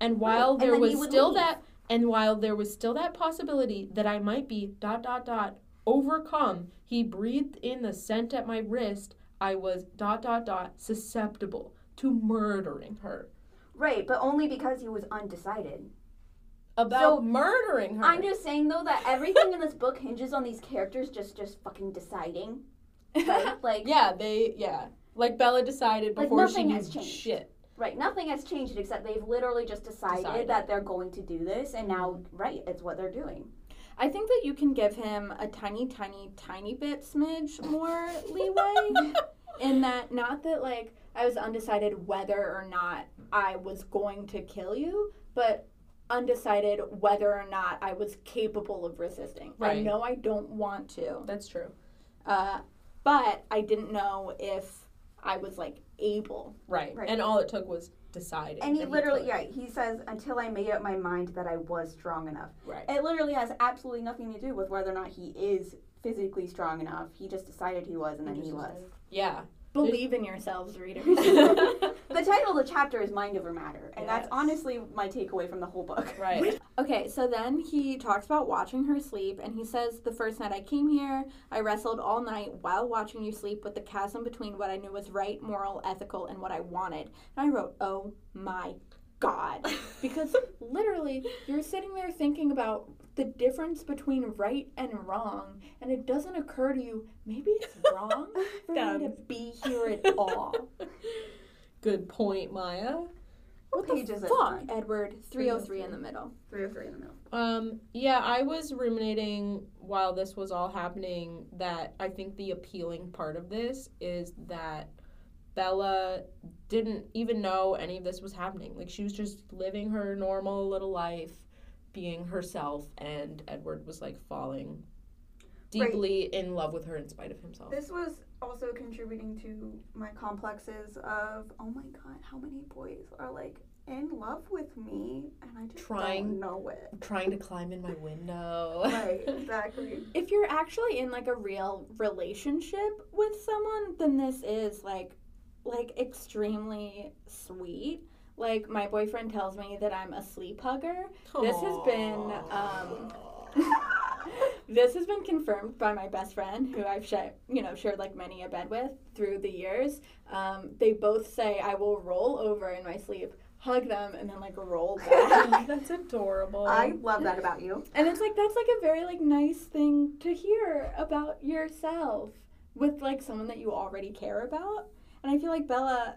And while and there he was still leave. that and while there was still that possibility that I might be dot dot dot overcome, he breathed in the scent at my wrist. I was dot dot dot susceptible to murdering her. Right, but only because he was undecided. About So, murdering her. I'm just saying though that everything in this book hinges on these characters just just fucking deciding. Right? Like yeah, they yeah. Like Bella decided Like, before she nothing knew has changed. shit. Right, nothing has changed except they've literally just decided, Decided. that they're going to do this and now right, it's what they're doing. I think that you can give him a tiny, tiny, tiny bit smidge more leeway. in that, not that like I was undecided whether or not I was going to kill you, but undecided whether or not I was capable of resisting. I Right. know I don't want to, That's true. uh, but I didn't know if I was like able. Right. Right. And all it took was deciding. And he literally, could. yeah, he says, until I made up my mind that I was strong enough. Right. It literally has absolutely nothing to do with whether or not he is physically strong enough. He just decided he was, and then Just he was. decided. Yeah. Believe in yourselves, readers. The title of the chapter is Mind Over Matter, and that's honestly my takeaway from the whole book. right. Okay, so then he talks about watching her sleep, and he says, The first night I came here, I wrestled all night while watching you sleep with the chasm between what I knew was right, moral, ethical, and what I wanted. And I wrote, Oh my God. Because literally, you're sitting there thinking about the difference between right and wrong, and it doesn't occur to you, maybe it's wrong for me to be here at all. Good point, Maya. What page is it? Fuck, Edward, 303 in the middle. 303 in the middle. Um, yeah, I was ruminating while this was all happening that I think the appealing part of this is that Bella didn't even know any of this was happening. Like she was just living her normal little life, being herself, and Edward was like falling deeply in love with her in spite of himself. This was also contributing to my complexes of, oh my god, how many boys are like in love with me, and I just Trying- don't know it. Trying to climb in my window. Right, exactly. if you're actually in like a real relationship with someone then this is like like extremely sweet like my boyfriend tells me that i'm a sleep hugger This has been, um, this has been confirmed by my best friend who i've shared you know shared like many a bed with through the years um, they both say i will roll over in my sleep hug them and then like roll back That's adorable. I love that about you. And it's like that's like a very like nice thing to hear about yourself with like someone that you already care about. And I feel like Bella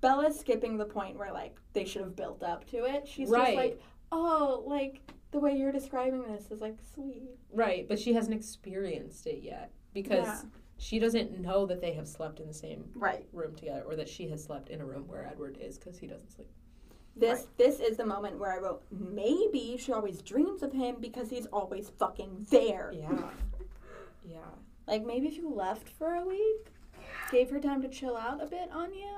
Bella's skipping the point where like they should have built up to it. She's Right. just like, "Oh, like the way you're describing this is like sweet." Right, but she hasn't experienced it yet because Yeah. she doesn't know that they have slept in the same Right. room together or that she has slept in a room where Edward is because he doesn't sleep. This this is the moment where I wrote maybe she always dreams of him because he's always fucking there. Yeah. yeah. Like maybe if you left for a week, gave her time to chill out a bit on you,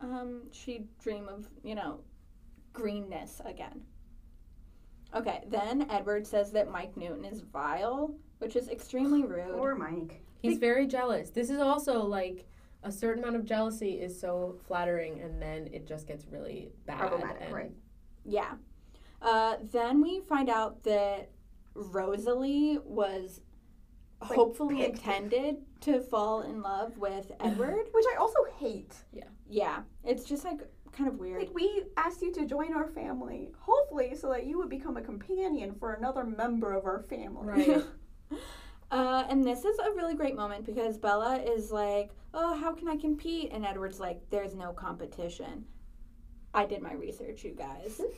um, she'd dream of, you know, greenness again. Okay, then Edward says that Mike Newton is vile, which is extremely rude. Poor Mike. He's very jealous. This is also like a certain amount of jealousy is so flattering and then it just gets really bad. Problematic, and right. Yeah. Uh, then we find out that Rosalie was hopefully picked- intended to fall in love with Edward. Which I also hate. Yeah. Yeah, it's just like kind of weird. Like we asked you to join our family, hopefully, so that you would become a companion for another member of our family. Right. Uh, and this is a really great moment because Bella is like, "Oh, how can I compete?" And Edward's like, "There's no competition." I did my research, you guys.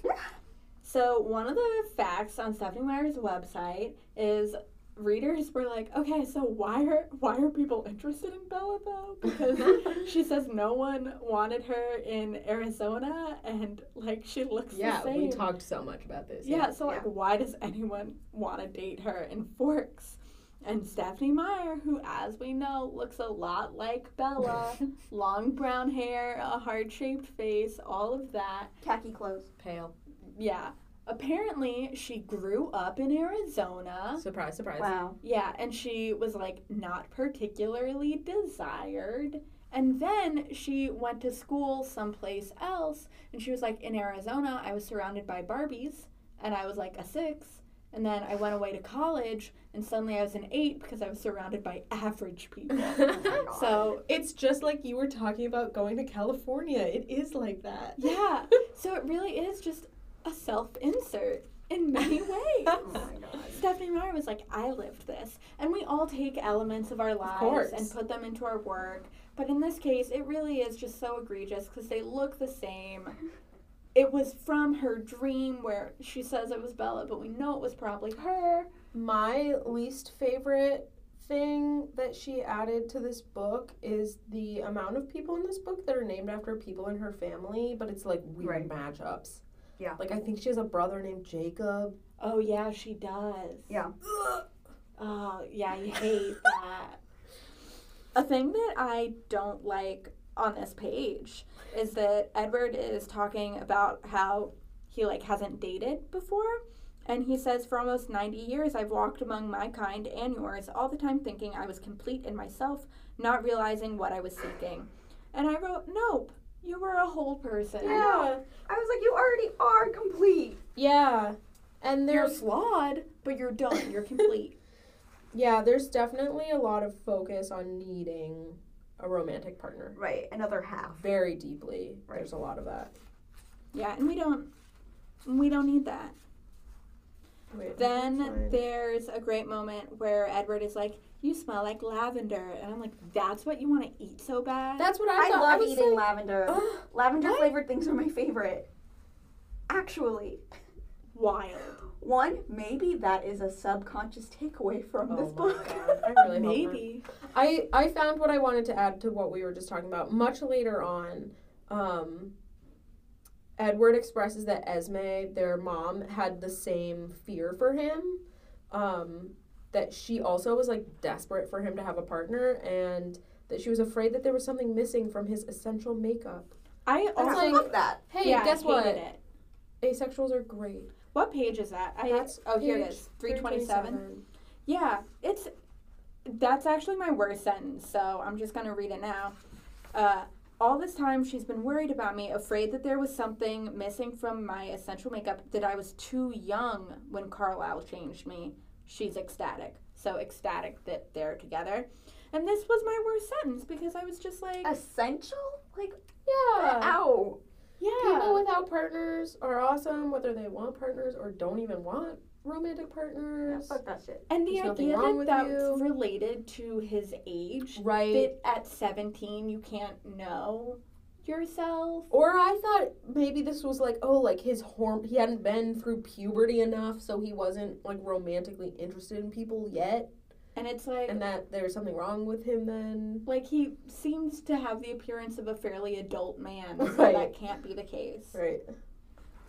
So one of the facts on Stephenie Meyer's website is readers were like, "Okay, so why are why are people interested in Bella though?" Because she says no one wanted her in Arizona, and like she looks Yeah, the same. we talked so much about this. Yeah, so like, Yeah. why does anyone want to date her in Forks? And Stephenie Meyer, who, as we know, looks a lot like Bella, long brown hair, a heart shaped face, all of that. Khaki clothes. Pale. Yeah. Apparently, she grew up in Arizona. Surprise, surprise. Wow. Yeah, and she was like not particularly desired. And then she went to school someplace else, and she was like, in Arizona, I was surrounded by Barbies, and I was like a six. And then I went away to college, and suddenly I was an eight because I was surrounded by average people. Oh so, it's just like you were talking about going to California. It is like that. yeah. So it really is just a self insert in many ways. Oh my god. Stephenie Meyer was like, I lived this. And we all take elements of our lives course. and put them into our work. But in this case, it really is just so egregious because they look the same. It was from her dream where she says it was Bella, but we know it was probably her. My least favorite thing that she added to this book is the amount of people in this book that are named after people in her family, but it's like weird matchups. Yeah. Like I think she has a brother named Jacob. Oh, yeah, she does. Yeah. Oh, yeah, you hate that. A thing that I don't like on this page is that Edward is talking about how he like hasn't dated before. And he says, For almost 90 years, I've walked among my kind and yours, all the time thinking I was complete in myself, not realizing what I was seeking. And I wrote, Nope, you were a whole person. Yeah. I was like, you already are complete. Yeah. And You're flawed, but you're done. You're complete. yeah, there's definitely a lot of focus on needing a romantic partner. Right. Another half. Very deeply. Right. There's a lot of that. yeah, and we don't we don't need that. Wait, Then there's a great moment where Edward is like, "You smell like lavender," and I'm like, "That's what you want to eat so bad?" That's what I, I thought. love was eating like, lavender. ugh, Lavender what? flavored things are my favorite. Actually, Wild. one maybe that is a subconscious takeaway from Oh this book. God, I really. Maybe. I I found what I wanted to add to what we were just talking about. Much later on, um, Edward expresses that Esme, their mom, had the same fear for him. Um, that she also was like desperate for him to have a partner, and that she was afraid that there was something missing from his essential makeup. I I also like- love that. Hey, yeah, guess hated what? It. Asexuals are great. What page is that? I That's oh here it is. 327. 327. Yeah, it's that's actually my worst sentence, so I'm just gonna read it now. Uh, all this time, she's been worried about me, afraid that there was something missing from my essential makeup, that I was too young when Carlisle changed me. She's ecstatic. So ecstatic that they're together. And this was my worst sentence because I was just like, Essential? Like, Yeah. ow. yeah. People without partners are awesome, whether they want partners or don't even want romantic Yeah, partners. fuck that shit. and the There's nothing idea wrong that with that's you. related to his age, Right. that at 17 you can't know yourself. Or I thought maybe this was like, oh, like his horm he hadn't been through puberty enough, so he wasn't like romantically interested in people yet, And it's like, and that there's something wrong with him then. like he seems to have the appearance of a fairly adult man, so Right. that can't be the case. Right.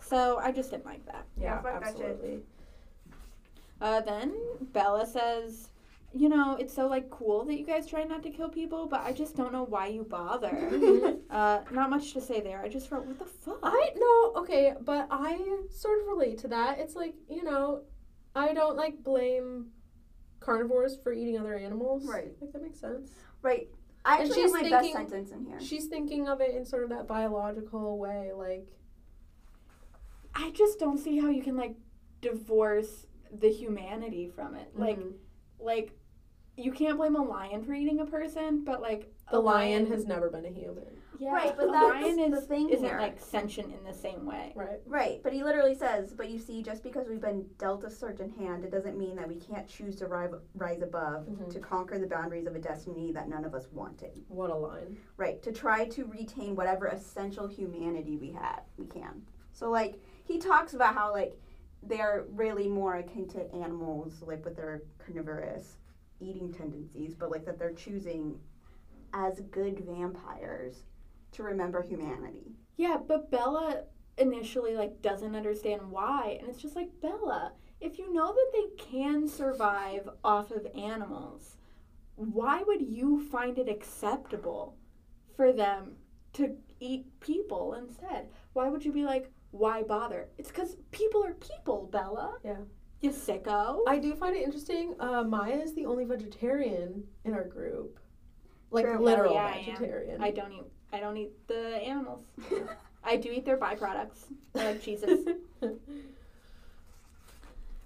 So I just didn't like that. Yeah, Yeah, fuck that shit. absolutely. Uh, then Bella says, "You know, it's so like cool that you guys try not to kill people, but I just don't know why you bother." uh, not much to say there. I just wrote, "What the fuck?" I no, okay, but I sort of relate to that. It's like, you know, I don't like blame carnivores for eating other animals. Right. Like that makes sense. Right. I And actually she's have my best sentence in here. She's thinking of it in sort of that biological way, like I just don't see how you can like divorce the humanity from it. Like, mhm. like you can't blame a lion for eating a person, but like The a lion has never been a human. yeah, Right, but a that's lion the is thing isn't here. like sentient in the same way. Right. Right, but he literally says, but you see, just because we've been dealt a certain hand, it doesn't mean that we can't choose to rise, rise above, Mhm. to conquer the boundaries of a destiny that none of us wanted. What a line. Right, to try to retain whatever essential humanity we had, we can. So, like, he talks about how, like, they're really more akin to animals, like, with their carnivorous eating tendencies, but, like, that they're choosing as good vampires to remember humanity. Yeah, but Bella initially like doesn't understand why, and it's just like Bella, if you know that they can survive off of animals, why would you find it acceptable for them to eat people instead? Why would you be like, why bother? It's because people are people, Bella. Yeah. You sicko. I do find it interesting. Uh, Maya is the only vegetarian in our group. Like True. literal Oh, yeah, I vegetarian. I don't eat. I don't eat the animals. I do eat their byproducts. I like cheeses.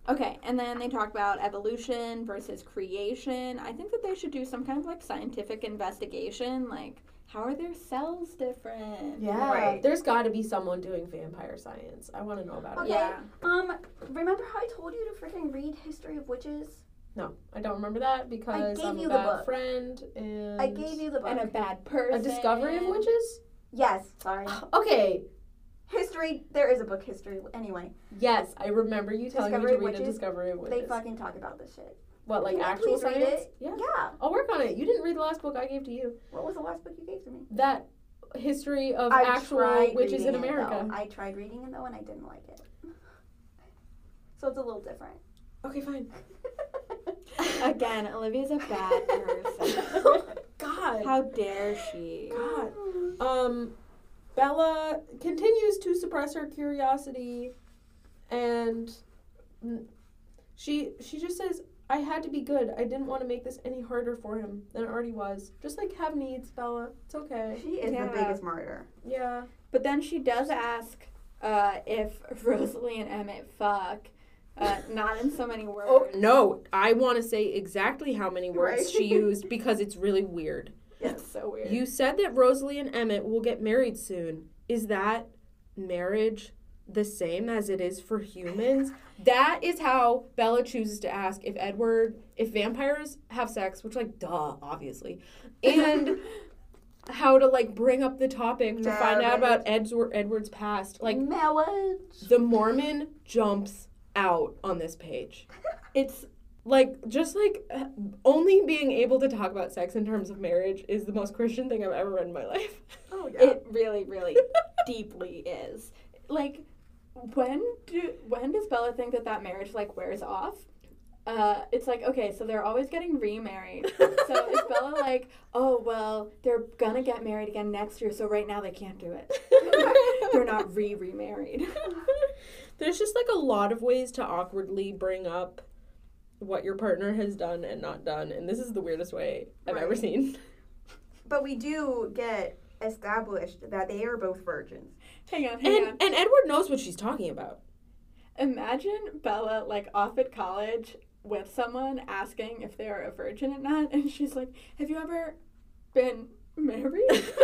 Okay, and then they talk about evolution versus creation. I think that they should do some kind of like scientific investigation. Like, how are their cells different? yeah. Right. There's got to be someone doing vampire science. I want to know about it. Yeah. Um, remember how I told you to freaking read History of Witches? No, I don't remember that because gave I'm you a the book. friend and I gave you the book. And a bad person. a discovery of witches. yes, sorry. Okay. History, there is a book, History. Anyway, Yes, I remember you telling Discovery me to read a discovery of witches. they fucking talk about this shit. What, like Can actual please read science? it? Yeah. Yeah. I'll work on it. You didn't read the last book I gave to you. What was the last book you gave to me? That history of I actual tried witches in reading it, America. I tried reading it though, and I didn't like it. So it's a little different. Okay, fine. Again, Olivia's a bad person. God. How dare she? God. Um, Bella continues to suppress her curiosity, and she she just says, "I had to be good. I didn't want to make this any harder for him than it already was. Just like have needs, Bella. It's okay. She is Yeah. the biggest martyr. Yeah. But then she does ask uh, if Rosalie and Emmett fuck. Uh, not in so many words. Oh no! I want to say exactly how many words Right. she used because it's really weird. It's so weird. You said that Rosalie and Emmett will get married soon. Is that marriage the same as it is for humans? that is how Bella chooses to ask if Edward, if vampires have sex, which, like, duh, obviously, and how to, like, bring up the topic to find out about Edward, Edward's past. Like, marriage. the Mormon jumps out on this page. it's Like, just like only being able to talk about sex in terms of marriage is the most Christian thing I've ever read in my life. Oh yeah it really, really deeply is. Like, when do when does Bella think that that marriage like wears off? Uh, it's like okay, so they're always getting remarried. So is Bella like, oh well, they're gonna get married again next year, so right now they can't do it. they're not re remarried. There's just like a lot of ways to awkwardly bring up what your partner has done and not done, and this is the weirdest way I've ever seen. But we do get established that they are both virgins. Hang on, hang on. And and Edward knows what she's talking about. Imagine Bella like off at college with someone asking if they're a virgin or not, and she's like, "Have you ever been married?"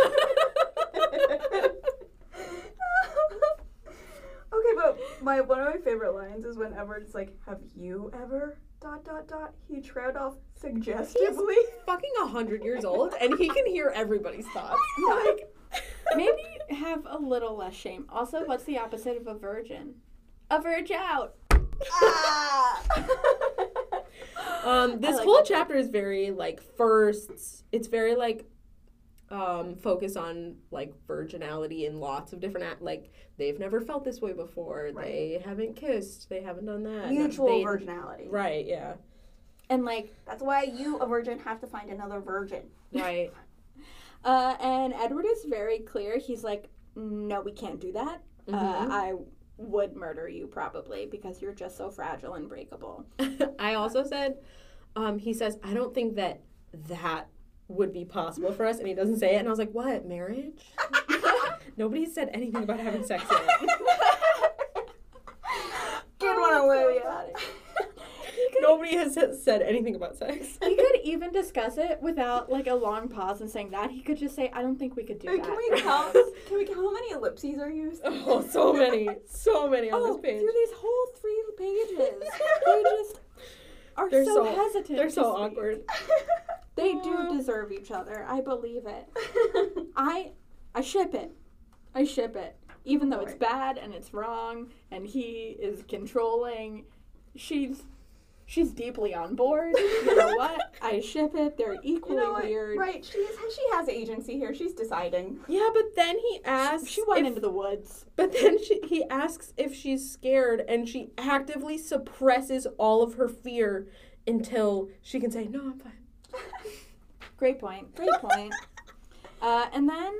okay, but my one of my favorite lines is when Edward's like, "Have you ever?" Dot dot dot. He trailed off suggestively. Fucking a hundred years old, and he can hear everybody's thoughts. Like, have a little less shame. Also, what's the opposite of a virgin? A verge out. ah! Um, this like whole that. chapter is very like firsts. It's very like um focus on like virginality in lots of different act like they've never felt this way before. Right. They haven't kissed. They haven't done that. Mutual They- virginality. Right. Yeah. And like, That's why you, a virgin, have to find another virgin. Right. uh, and Edward is very clear. He's like, "No, we can't do that. Uh, Mhm. I would murder you probably because you're just so fragile and breakable." I also said, um, he says, I don't think that that would be possible for us, and he doesn't say it, and I was like, what marriage? Nobody said anything about having sex yet. Good one, Olivia. Nobody nobody has has said anything about sex. He could even discuss it without like a long pause and saying that. He could just say, "I don't think we could do Wait, that." can we count? Can we count how many ellipses are used? Oh, so many, so many on oh, this page. through these whole three pages, they just are They're so, so- hesitant. They're so speak. awkward. They do deserve each other. I believe it. I I ship it. I ship it. Even though it's bad and it's wrong and he is controlling, she's she's deeply on board. You know what? I ship it. They're you equally know weird. Right, she is, she has agency here. She's deciding. Yeah, but then he asks. She went if- into the woods. But then she, he asks if she's scared, and she actively suppresses all of her fear until she can say, "No, I'm fine." Great point. Great point. Uh, and then,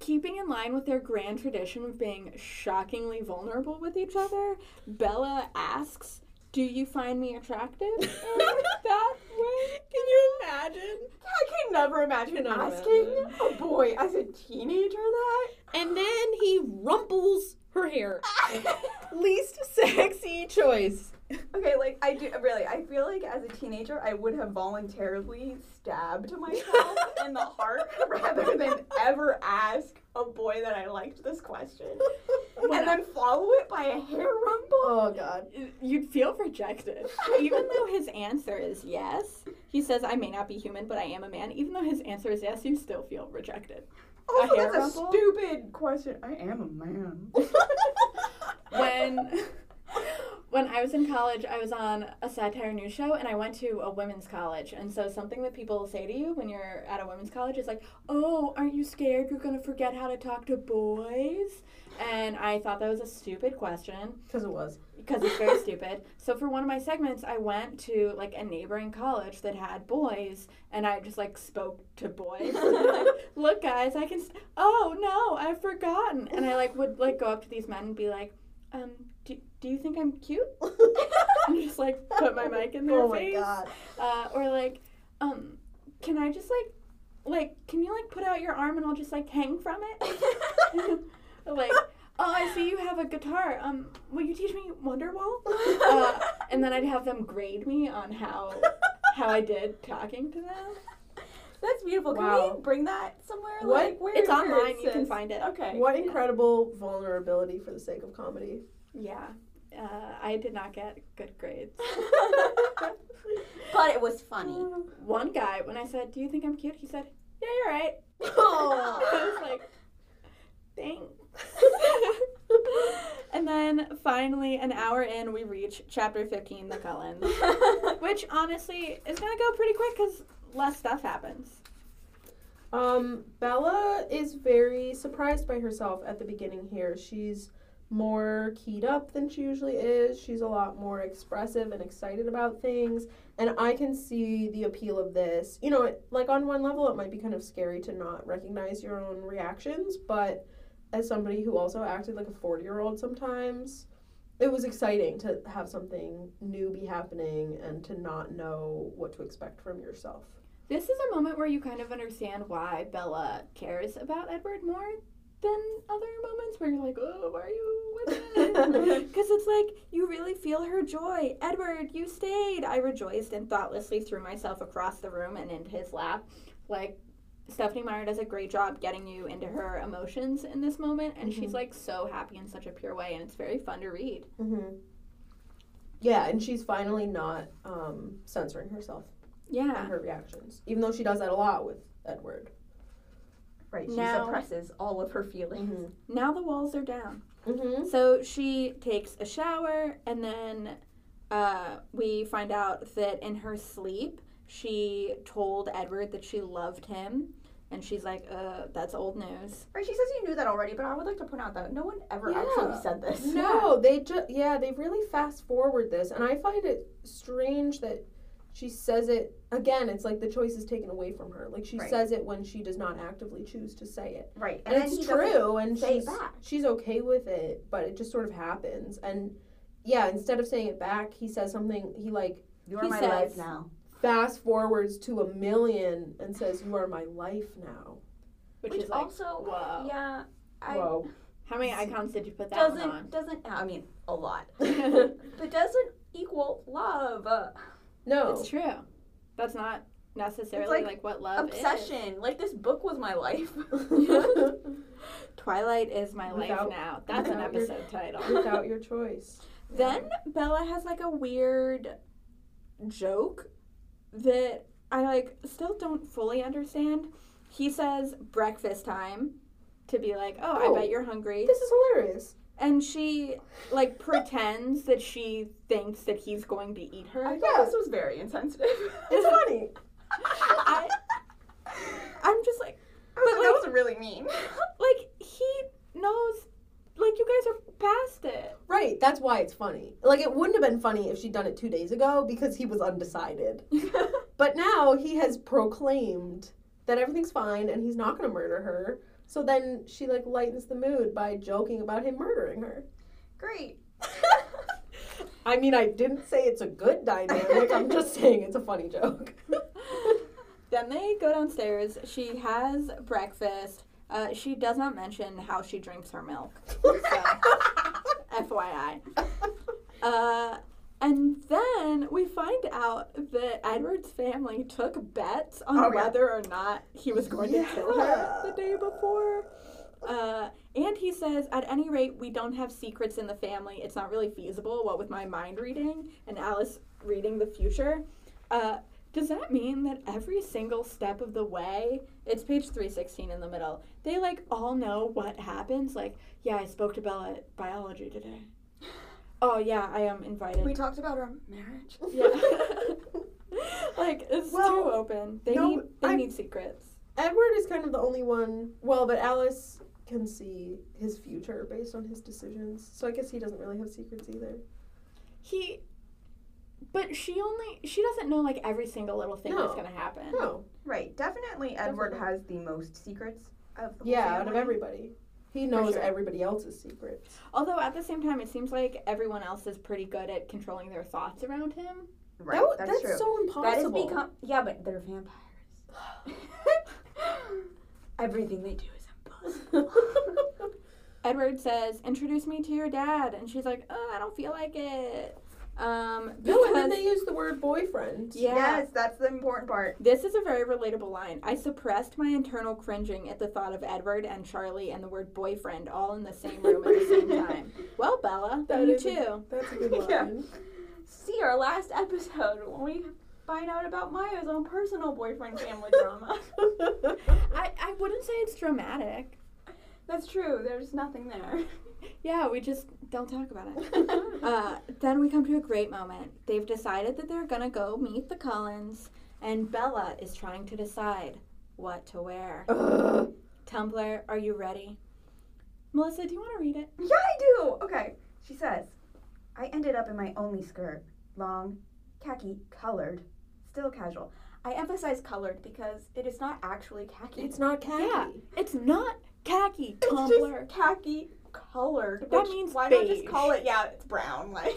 keeping in line with their grand tradition of being shockingly vulnerable with each other, Bella asks, "Do you find me attractive?" in that way. Can you imagine? I can never imagine asking a boy as a teenager that. And then he rumples her hair. Least sexy choice. Okay, like I do really. I feel like as a teenager, I would have voluntarily stabbed myself in the heart rather than ever ask a boy that I liked this question, and then follow it by a hair rumble. Oh God. You'd feel rejected. Even though his answer is yes, he says, I may not be human, but I am a man. Even though his answer is yes, you still feel rejected. Oh, hair that's a stupid question. I am a man. When when I was in college, I was on a satire news show and I went to a women's college. And so something that people say to you when you're at a women's college is like, "Oh, aren't you scared you're going to forget how to talk to boys?" And I thought that was a stupid question. Because it was. because it's very stupid. So for one of my segments, I went to like a neighboring college that had boys, and I just like spoke to boys. like, Look, guys, I can. St- oh no, I've forgotten. And I like would like go up to these men and be like, um, do, do you think I'm cute? and just like put my mic in their oh my face. God. Uh, or like, um, can I just like, like, can you like put out your arm and I'll just like hang from it? like, oh, I see you have a guitar. Um, will you teach me Wonderwall? Uh, and then I'd have them grade me on how how I did talking to them. That's beautiful. Can Wow. we bring that somewhere? What? Like, where It's where online. it You can find it. Okay. What Yeah. incredible vulnerability for the sake of comedy. Yeah. Uh, I did not get good grades. but it was funny. One guy, when I said, "Do you think I'm cute?" He said, "Yeah, you're right." Oh. I was like, "Thanks." and then finally, an hour in, we reach chapter 15, the Cullens, which honestly is gonna go pretty quick because less stuff happens. Um, Bella is very surprised by herself at the beginning here. She's more keyed up than she usually is. She's a lot more expressive and excited about things. And I can see the appeal of this. You know, it, like on one level, it might be kind of scary to not recognize your own reactions, but as somebody who also acted like a 40 year old sometimes, it was exciting to have something new be happening and to not know what to expect from yourself. This is a moment where you kind of understand why Bella cares about Edward more than other moments where you're like, oh, why are you with him? Because it's like, you really feel her joy. Edward, you stayed. I rejoiced and thoughtlessly threw myself across the room and into his lap. Like, Stephenie Meyer does a great job getting you into her emotions in this moment, and she's Mhm. like so happy in such a pure way, and it's very fun to read. Mm-hmm. Yeah, and she's finally not um, censoring herself Yeah. in her reactions, even though she does that a lot with Edward. Right. She Now- suppresses all of her feelings. Now the walls are down. Mm-hmm. So she takes a shower, and then uh, we find out that in her sleep, she told Edward that she loved him. And she's like, uh, that's old news. Right. She says you knew that already, but I would like to point out that no one ever Yeah. actually said this. No, they just yeah, they really fast forward this, and I find it strange that she says it again. It's like the choice is taken away from her. Like she Right. says it when she does not actively choose to say it. Right. and, then it's true and she's back. she's okay with it but it just sort of happens and yeah instead of saying it back he says something he like You are my says- life now. fast forwards to a million and says you are my life now Which, Which is like, also, whoa. yeah, I whoa How many icons did you put that one doesn't on? doesn't. I mean, a lot, but doesn't equal love. Uh, No. It's true. That's not necessarily like like, what love Obsession. Like this book was my life. Twilight is my Without- life now. That's an without your- episode title. Without your choice. Then Bella has like a weird joke that I like still don't fully understand. He says breakfast time to be like, "Oh, Oh. I bet you're hungry." This is hilarious. And she like pretends that she thinks that he's going to eat her. I Yeah. thought this was very insensitive. It's funny. I, I'm just like, I was But, like, that was really mean. like he knows, like you guys are past it. Right, that's why it's funny. Like, it wouldn't have been funny if she'd done it two days ago because he was undecided. But now he has proclaimed that everything's fine and he's not going to murder her. So then she, like, lightens the mood by joking about him murdering her. Great. I mean, I didn't say it's a good dynamic. I'm just saying it's a funny joke. Then they go downstairs. She has breakfast. Uh, she does not mention how she drinks her milk. So, FYI. Uh, and then we find out that Edward's family took bets on Oh, yeah. whether or not he was going to kill her the day before. Uh, and he says, at any rate, we don't have secrets in the family. It's not really feasible, what with my mind reading and Alice reading the future. Uh, does that mean that every single step of the way, it's page 316 in the middle, they like all know what happens? Like, yeah, I spoke to Bella at biology today. Oh, yeah, I am invited. We talked about our marriage. yeah. like, it's Well, too open. They no, need they I- need secrets. Edward is kind of the only one. Well, but Alice can see his future based on his decisions. So I guess he doesn't really have secrets either. He but she only she doesn't know like every single little thing that's gonna happen. No. Right. Definitely Edward Definitely. has the most secrets of the whole Yeah, out of everybody. He knows sure. everybody else's secrets. Although at the same time it seems like everyone else is pretty good at controlling their thoughts around him. Right. That- that's, that's true. so That has become yeah, but they're vampires. Everything they do is impossible. Edward says, "Introduce me to your dad," and she's like, oh, "I don't feel like it." Um, no, and then they use the word boyfriend. yeah. Yes, that's the important part. This is a very relatable line. I suppressed my internal cringing at the thought of Edward and Charlie and the word boyfriend all in the same room at the same time. Well, Bella, That you is a- too. That's a good line. Yeah. See our last episode when we find out about Maya's own personal boyfriend family drama. I, I wouldn't say it's dramatic. That's true. There's nothing there. Yeah, we just don't talk about it. Uh, then we come to a great moment. They've decided that they're gonna go meet the Cullens, and Bella is trying to decide what to wear. Ugh. Tumblr, are you ready? Melissa, do you want to read it? Yeah, I do. Okay. She says, I ended up in my only skirt, long, khaki colored, still casual. I emphasize colored because it is not actually khaki. It's not khaki. Yeah. It's not khaki, It's Tumblr. just khaki colored. That means why not just call it? Yeah, it's brown. Like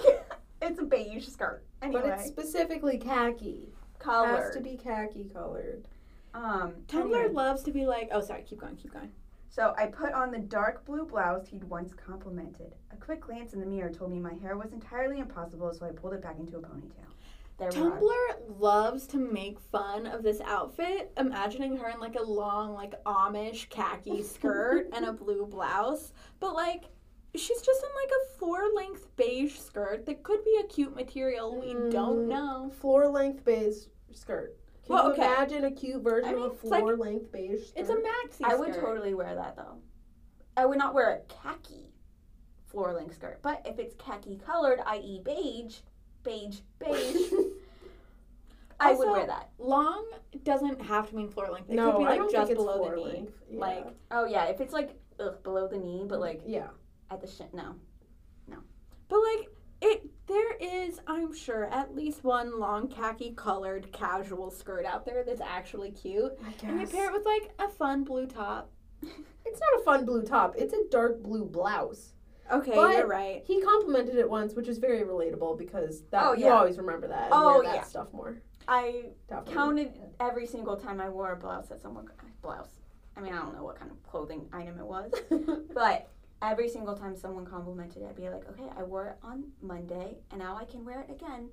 it's a beige skirt. Anyway, But it's specifically khaki. colored. Has to be khaki colored. Um, Tumblr anyway. loves to be like, oh, sorry, keep going, keep going. So I put on the dark blue blouse he'd once complimented. A quick glance in the mirror told me my hair was entirely impossible, so I pulled it back into a ponytail. There we are. Tumblr loves to make fun of this outfit, imagining her in like a long, like Amish khaki skirt and a blue blouse. But like, she's just in like a floor length beige skirt that could be a cute material. We don't Mm. know. Floor length beige skirt. Can Well, you okay. imagine a cute version I mean, of a it's like- floor length beige skirt? It's a maxi I would totally wear that though. I would not wear a khaki floor length skirt, but if it's khaki colored, i.e., beige, beige, beige, I would wear that. Long doesn't have to mean floor length. It no, could be I like don't just think it's below the floor knee. length. Yeah. Like, Oh yeah, if it's like ugh, below the knee, but like yeah. at the shin, no. No. But like it there is, I'm sure, at least one long khaki colored casual skirt out there that's actually cute. I guess. And you pair it with like a fun blue top. It's not a fun blue top. It's a dark blue blouse. Okay, But- you're right. He complimented it once, which is very relatable because that Oh, you always remember that. And Oh, wear that yeah. stuff more. I Definitely. counted every single time I wore a blouse that someone blouse. I mean, I don't know what kind of clothing item it was, but every single time someone complimented it, I'd be like, okay, I wore it on Monday, and now I can wear it again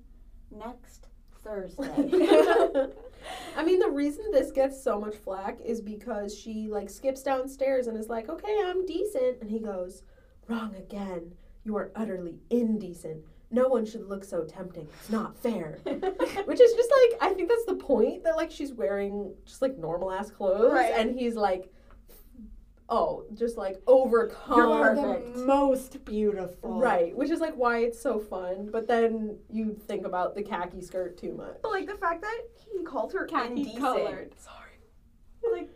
next Thursday. I mean, the reason this gets so much flack is because she like skips downstairs and is like, "Okay, I'm decent," and he goes, "Wrong again. You are utterly indecent. No one should look so tempting. It's not fair." Which is just like I think that's the point that like she's wearing just like normal ass clothes, Right. and he's like, oh, just like overcome. You're the most beautiful. Right, which is like why it's so fun. But then you think about the khaki skirt too much. But like the fact that he called her Khaki indecent. colored. Sorry. Like,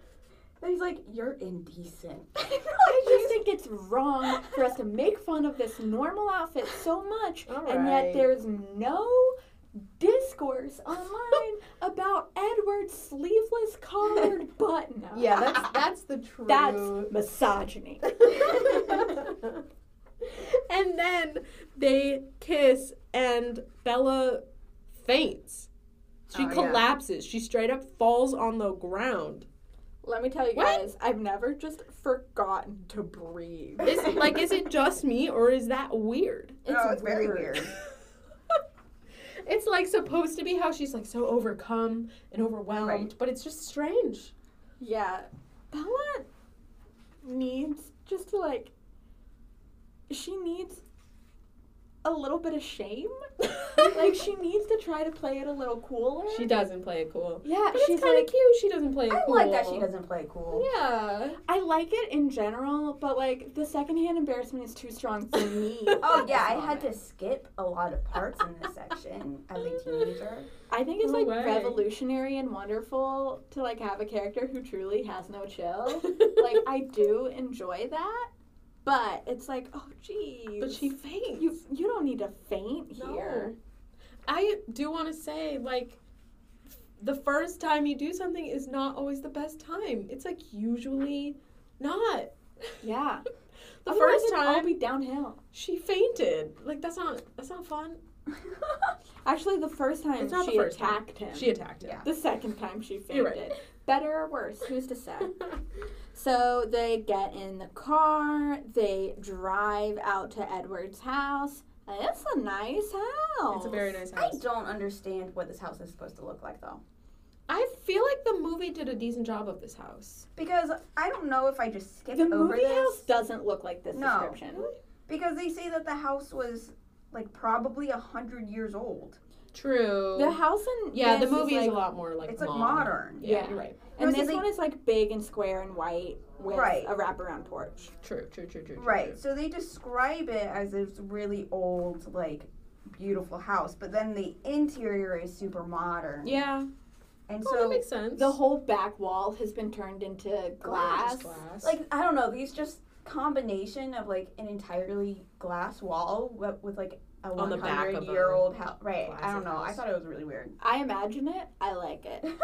and he's like, "You're indecent." I just think it's wrong for us to make fun of this normal outfit so much, All and yet there's no discourse online about Edward's sleeveless collared button. Yeah, that's that's the truth. That's misogyny. and then they kiss, and Bella faints. She Oh, yeah. collapses. She straight up falls on the ground. Let me tell you What? guys, I've never just forgotten to breathe. Is it, like, is it just me or is that weird? no, oh, it's very weird. it's like supposed to be how she's like so overcome and overwhelmed, Right. but it's just strange. Yeah, Bella needs just to like. She needs a little bit of shame. like she needs to try to play it a little cooler. She doesn't play it cool. Yeah, But she's kind of like, cute. She doesn't play it I cool. like that she doesn't play cool. Yeah. I like it in general, but like the secondhand embarrassment is too strong for me. Oh yeah, I had to skip a lot of parts in this section as a teenager. I think it's No like way. revolutionary and wonderful to like have a character who truly has no chill. like I do enjoy that, but it's like, oh geez. but she faints. you you don't need to faint No. here. I do want to say, like, the first time you do something is not always the best time. It's like usually not. Yeah. The Otherwise first time be downhill. she fainted. Like that's not that's not fun. Actually, the first time It's not the she first time. attacked him. She attacked him. Yeah. the second time she fainted. Right. Better or worse? Who's to say? So they get in the car, they drive out to Edward's house. It's a nice house. It's a very nice house. I don't understand what this house is supposed to look like though. I feel like the movie did a decent job of this house. Because I don't know if I just skipped The over movie this. house doesn't look like this No. description. Because they say that the house was like probably a hundred years old. True. The house in yeah, the movie is, like, a lot more like it's like modern. modern. Yeah, Yeah. you're right. and this they- one is like big and square and white with Right. a wraparound porch. True, true, true, true. true, Right. true. So they describe it as this really old, like beautiful house, but then the interior is super modern. Yeah. And Oh, that so makes sense. The whole back wall has been turned into glass. Just glass. like I don't know, these just combination of like an entirely glass wall with, with like a On the back 100 of a year old house. Right. I don't know. I thought it was really weird. I imagine it. I like it.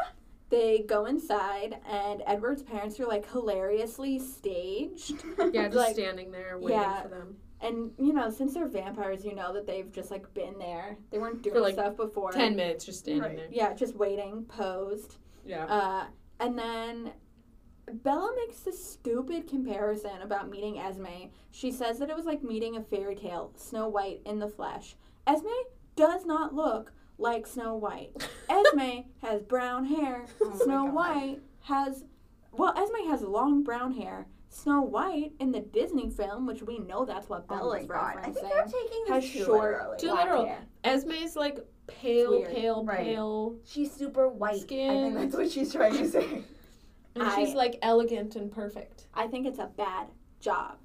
They go inside, and Edward's parents are like hilariously staged. yeah, just like- standing there waiting yeah. for them. And you know, since they're vampires, you know that they've just like been there. They weren't doing like, stuff before. Ten minutes just standing Right. there. Yeah, just waiting, posed. Yeah. Uh, and then Bella makes this stupid comparison about meeting Esme. She says that it was like meeting a fairy tale, Snow White in the flesh. Esme does not look like Snow White. Esme has brown hair. Oh Snow White has, well, Esme has long brown hair. Snow White in the Disney film, which we know that's what Oh Bella's my god. I think referencing, they're taking has this too short literally. Too black literal. hair. Esme's like pale, pale, Right. pale, She's super white. I think that's what she's trying to say. and I- she's like elegant and perfect. I think it's a bad job.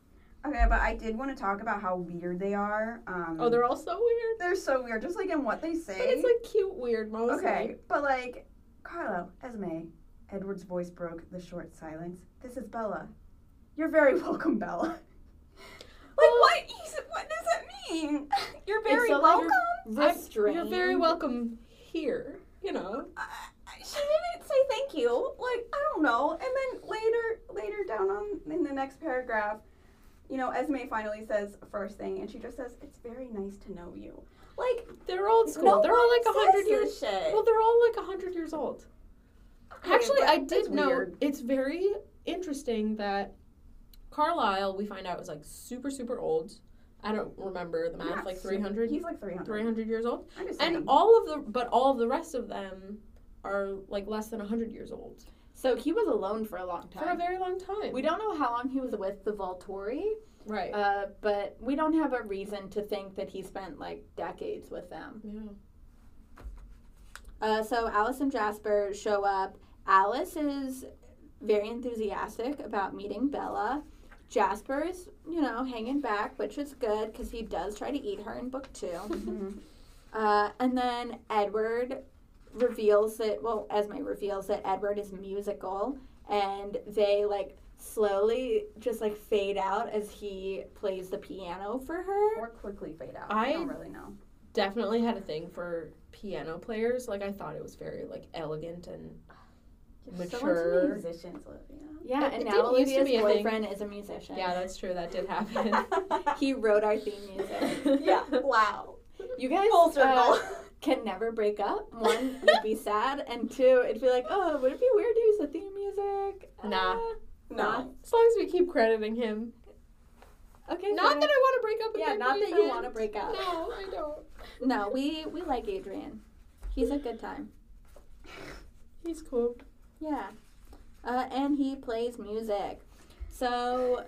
Okay, but I did want to talk about how weird they are. Um, Oh, they're all so weird. they're so weird, just like in what they say. But it's like cute, weird mostly. okay, but like Carlo, Esme, Edward's voice broke the short silence. This is Bella. You're very welcome, Bella. Like Well- what? He's, what does that mean? You're very so, like, welcome. I'm- Restrained. You're very welcome here. You know. Uh, she didn't say thank you. Like I don't know. And then later, later down on in the next paragraph, you know, Esme finally says first thing, and she just says, "It's very nice to know you." Like They're old school. no they're all like a hundred years. Shit. Well, they're all like a hundred years old. Okay, Actually, I did know weird. it's very interesting that Carlisle we find out is like super super old, I don't remember the math, Not like 300, He's like 300. 300 years old. I'm just saying. And all of the, but all of the rest of them are like less than 100 years old So he was alone for a long time. for a very long time. We don't know how long he was with the Volturi, right. uh, but we don't have a reason to think that he spent like decades with them. yeah. Uh, so Alice and Jasper show up. Alice is very enthusiastic about meeting Bella. Jasper is, you know, hanging back, which is good because he does try to eat her in book two. Mhm. Uh, and then Edward reveals that, well, Esme reveals that Edward is musical, and they like slowly just like fade out as he plays the piano for her. Or quickly fade out. I- I don't really know. Definitely had a thing for piano players. Like I thought it was very like elegant and Mature. into musicians, Olivia. Yeah, It- and it now didn't used to Olivia's be a thing. boyfriend is a musician. yeah, that's true. That did happen. he wrote our theme music. yeah. Wow. You guys Full circle. uh, can never break up. One, it'd be sad, and two, it'd be like, oh, would it be weird to use the theme music? Nah. Uh, no. as long as we keep crediting him. okay. Not fine. that I want to break up with Yeah, my not that you want to break up. No, I don't. No, we we like Adrian. He's a good time. He's cool. Yeah. Uh, and he plays music. So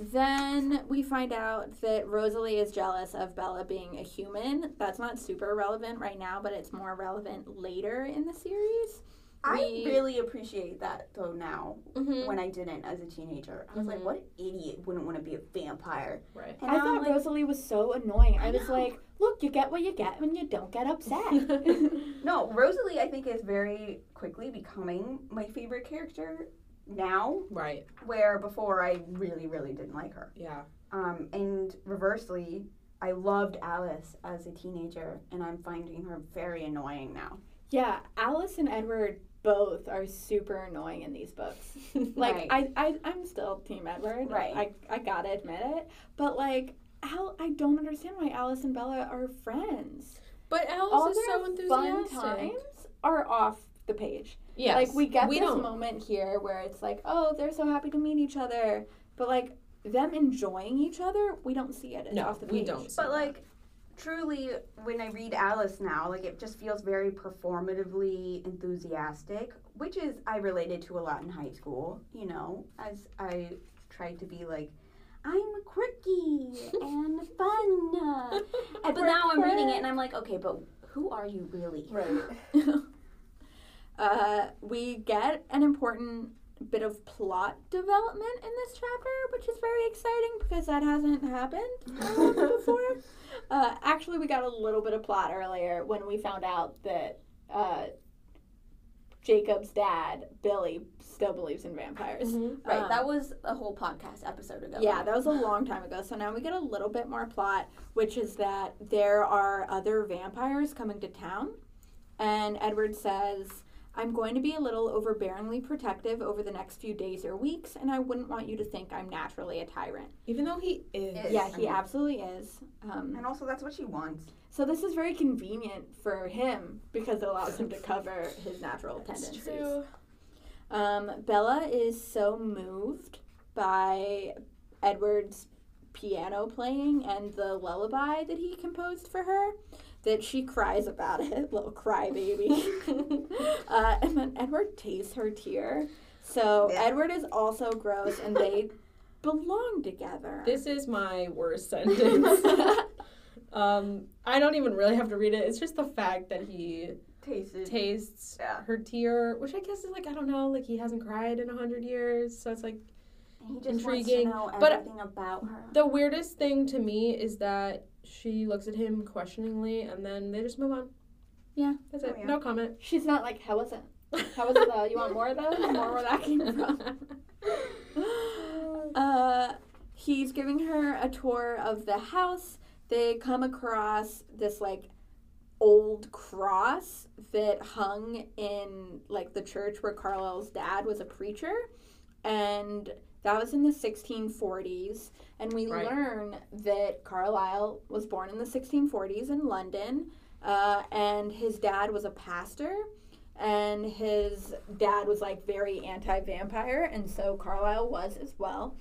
then we find out that Rosalie is jealous of Bella being a human. That's not super relevant right now, but it's more relevant later in the series. I We- really appreciate that though now. Mm-hmm. When I didn't as a teenager, I was like, Mhm. what idiot wouldn't want to be a vampire? Right. And I thought like, Rosalie was so annoying. I, I was know. like, look, you get what you get when you don't get upset. No, Rosalie, I think is very quickly becoming my favorite character now, right. where before I really, really didn't like her. Yeah. Um, and reversely, I loved Alice as a teenager, and I'm finding her very annoying now. yeah, Alice and Edward both are super annoying in these books. Like Right. I, I I'm still Team Edward. Right. I I gotta admit it. But like Al, I don't understand why Alice and Bella are friends. But Alice All is their so fun times are off the page. Yes. Like we get this don't. moment here where it's like, oh, they're so happy to meet each other, but like them enjoying each other, we don't see it. It's No, off the page. we don't. see But that. like, truly, when I read Alice now, like it just feels very performatively enthusiastic, which is I related to a lot in high school. You know, as I tried to be like. I'm quirky and fun. uh," and- but now I'm reading it and I'm like, okay, but who are you really? Right. uh, we get an important bit of plot development in this chapter, which is very exciting because that hasn't happened um, before. Uh, actually, we got a little bit of plot earlier when we found out that uh, Jacob's dad, Billy, still believes in vampires. Mhm. Right, Um, that was a whole podcast episode ago. Yeah, that was a long time ago. So now we get a little bit more plot, which is that there are other vampires coming to town. And Edward says, I'm going to be a little overbearingly protective over the next few days or weeks, and I wouldn't want you to think I'm naturally a tyrant. Even though he is. Is. Yeah, I he mean- absolutely is. Um, And also, that's what she wants. so this is very convenient for him because it allows him to cover his natural That's tendencies. true. Um, Bella is so moved by Edward's piano playing and the lullaby that he composed for her that she cries about it, little crybaby. uh, and then Edward tastes her tear. So Yeah. Edward is also gross, and they belong together. This is my worst sentence. um, I don't even really have to read it. It's just the fact that he Tasted. tastes Yeah. her tear, which I guess is like I don't know, like he hasn't cried in a hundred years, so it's like he just Intriguing, wants to know but- about her. the weirdest thing to me is that she looks at him questioningly and then they just move on. Yeah. that's it. Oh, yeah. No comment. She's not like, how was it? How was it though? You want more of those? More where that came from? Uh, he's giving her a tour of the house. They come across this like old cross that hung in like the church where Carlisle's dad was a preacher, and that was in the 1640s. And we Right. learn that Carlisle was born in the 1640s in London, uh, and his dad was a pastor and his dad was like very anti-vampire and so Carlisle was as well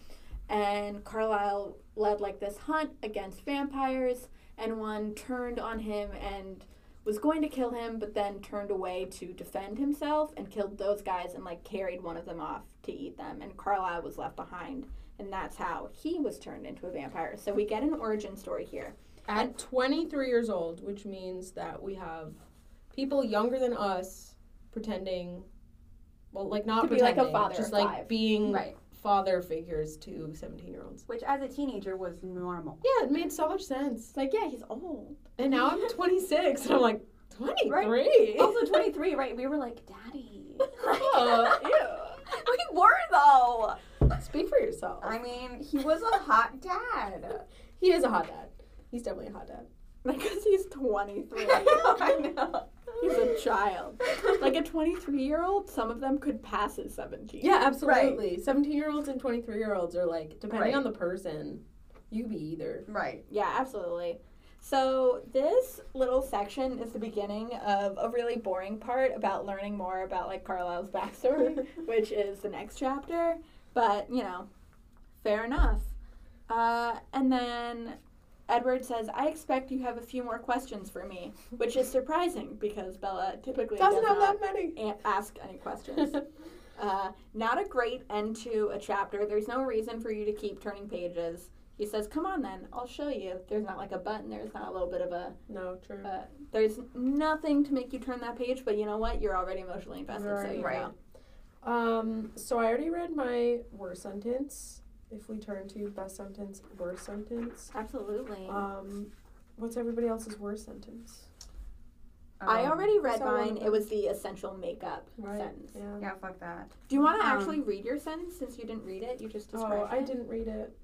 and Carlisle led like this hunt against vampires, and one turned on him and was going to kill him, but then turned away to defend himself and killed those guys and like carried one of them off to eat them, and Carlisle was left behind, and that's how he was turned into a vampire. So we get an origin story here. At 23 years old, which means that we have people younger than us pretending, well, like not To be like a pretending, father just like five. being Right. father figures to 17 year olds. Which, as a teenager, was normal. Yeah, it made so much sense. It's like, yeah, he's old. And now I'm 26, and I'm like, 23? Also, 23, right? We were like, Daddy. Oh, we were, though. Speak for yourself. I mean, he was a hot dad. He is a hot dad. He's definitely a hot dad. Because he's 23. I know. He's a child. Like a 23 year old, some of them could pass as 17. Yeah, absolutely. 17 year olds and 23 year olds are like, depending Right. on the person, you be either. Right. Yeah, absolutely. So, this little section is the beginning of a really boring part about learning more about like Carlisle's backstory, which is the next chapter. But, you know, fair enough. Uh, and then Edward says, I expect you have a few more questions for me, which is surprising because Bella typically Doesn't does have that many. a- ask any questions. Uh, not a great end to a chapter. There's no reason for you to keep turning pages. He says, "Come on, then. I'll show you." There's not like a button. There's not a little bit of a. no, true. Uh, there's nothing to make you turn that page. But you know what? You're already emotionally invested. so Right. you Right. know. Um, so I already read my worst sentence. If we turn to best sentence, worst sentence. Absolutely. Um, what's everybody else's worst sentence? I Um, already read so mine. It was the essential makeup Right. sentence. Yeah. Yeah, fuck that. Do you want to Um, actually read your sentence since you didn't read it? You just Oh, described I it. didn't read it.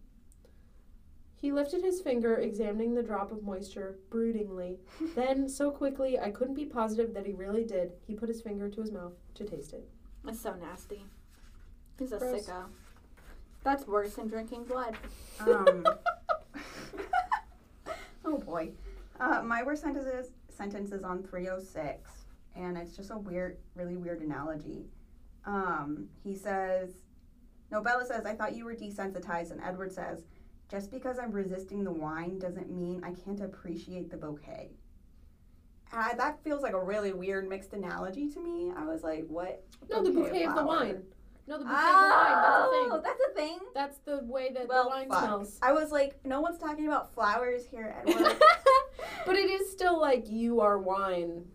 He lifted his finger, examining the drop of moisture broodingly. then, so quickly, I couldn't be positive that he really did. He put his finger to his mouth to taste it. It's so nasty. He's a Gross. sicko. That's worse than drinking blood. Um, oh boy. Uh, my worst sentence is, sentence is on 306, and it's just a weird, really weird analogy. Um, he says, no, Bella says, I thought you were desensitized, and Edward says, just because I'm resisting the wine doesn't mean I can't appreciate the bouquet. And I, that feels like a really weird mixed analogy to me. I was like, what? No, the bouquet of the wine. No, the bouquet of the wine. That's a Oh, thing. that's a thing. That's the way that Well, the wine fuck. smells. I was like, no one's talking about flowers here, Edward. but it is still like you are wine,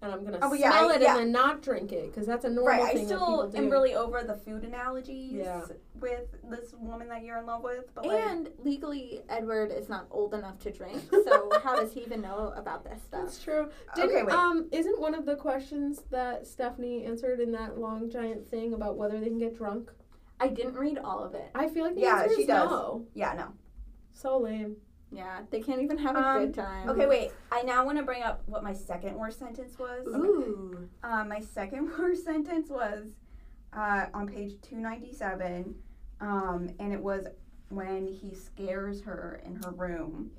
and I'm gonna Oh, yeah, smell I- it yeah. and then not drink it because that's a normal right, I thing that still people do. am really over the food analogies Yeah. with this woman that you're in love with. But like, And legally, Edward is not old enough to drink, so how does he even know about this stuff? That's true. Didn't, okay, wait. Um, isn't one of the questions that Stephenie answered in that long giant thing about whether they can get drunk? I didn't read all of it. I feel like the Yeah, answer she is does. no. yeah, no. So lame. Yeah, they can't even have a Um, good time. Okay, wait. I now want to bring up what my second worst sentence was. Ooh. Uh, my second worst sentence was uh, on page 297, um, and it was when he scares her in her room.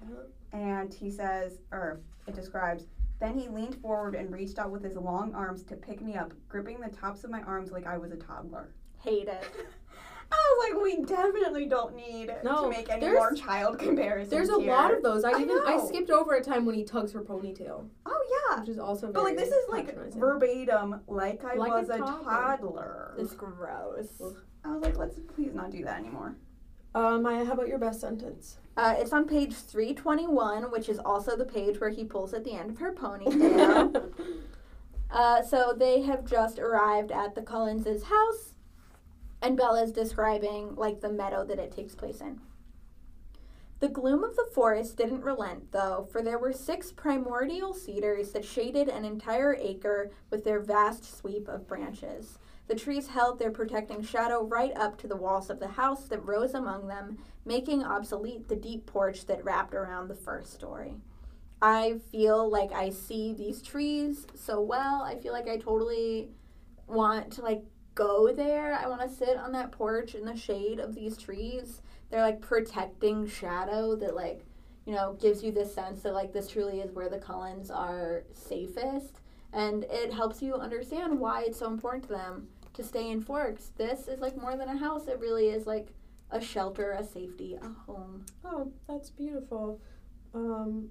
And he says, or it describes, then he leaned forward and reached out with his long arms to pick me up, gripping the tops of my arms like I was a toddler. Hate it. I was like, we definitely don't need No, to make any more child comparisons. There's a here. lot of those. I, I even I skipped over a time when he tugs her ponytail, Oh yeah, which is also very but like this is like verbatim, like I Like was a toddler. toddler. This gross. I was like, let's please not do that anymore. Uh, Maya, how about your best sentence? Uh, it's on page 321, which is also the page where he pulls at the end of her ponytail. uh, so they have just arrived at the Cullens' house, and Bella's describing like the meadow that it takes place in. The gloom of the forest didn't relent, though, for there were six primordial cedars that shaded an entire acre with their vast sweep of branches. The trees held their protecting shadow right up to the walls of the house that rose among them, making obsolete the deep porch that wrapped around the first story. I feel like I see these trees so well. I feel like I totally want to like go there. I want to sit on that porch in the shade of these trees. They're like protecting shadow that like, you know, gives you this sense that like this truly is where the Cullens are safest and it helps you understand why it's so important to them to stay in Forks. This is like more than a house. It really is like a shelter, a safety, a home. Oh, that's beautiful. Um,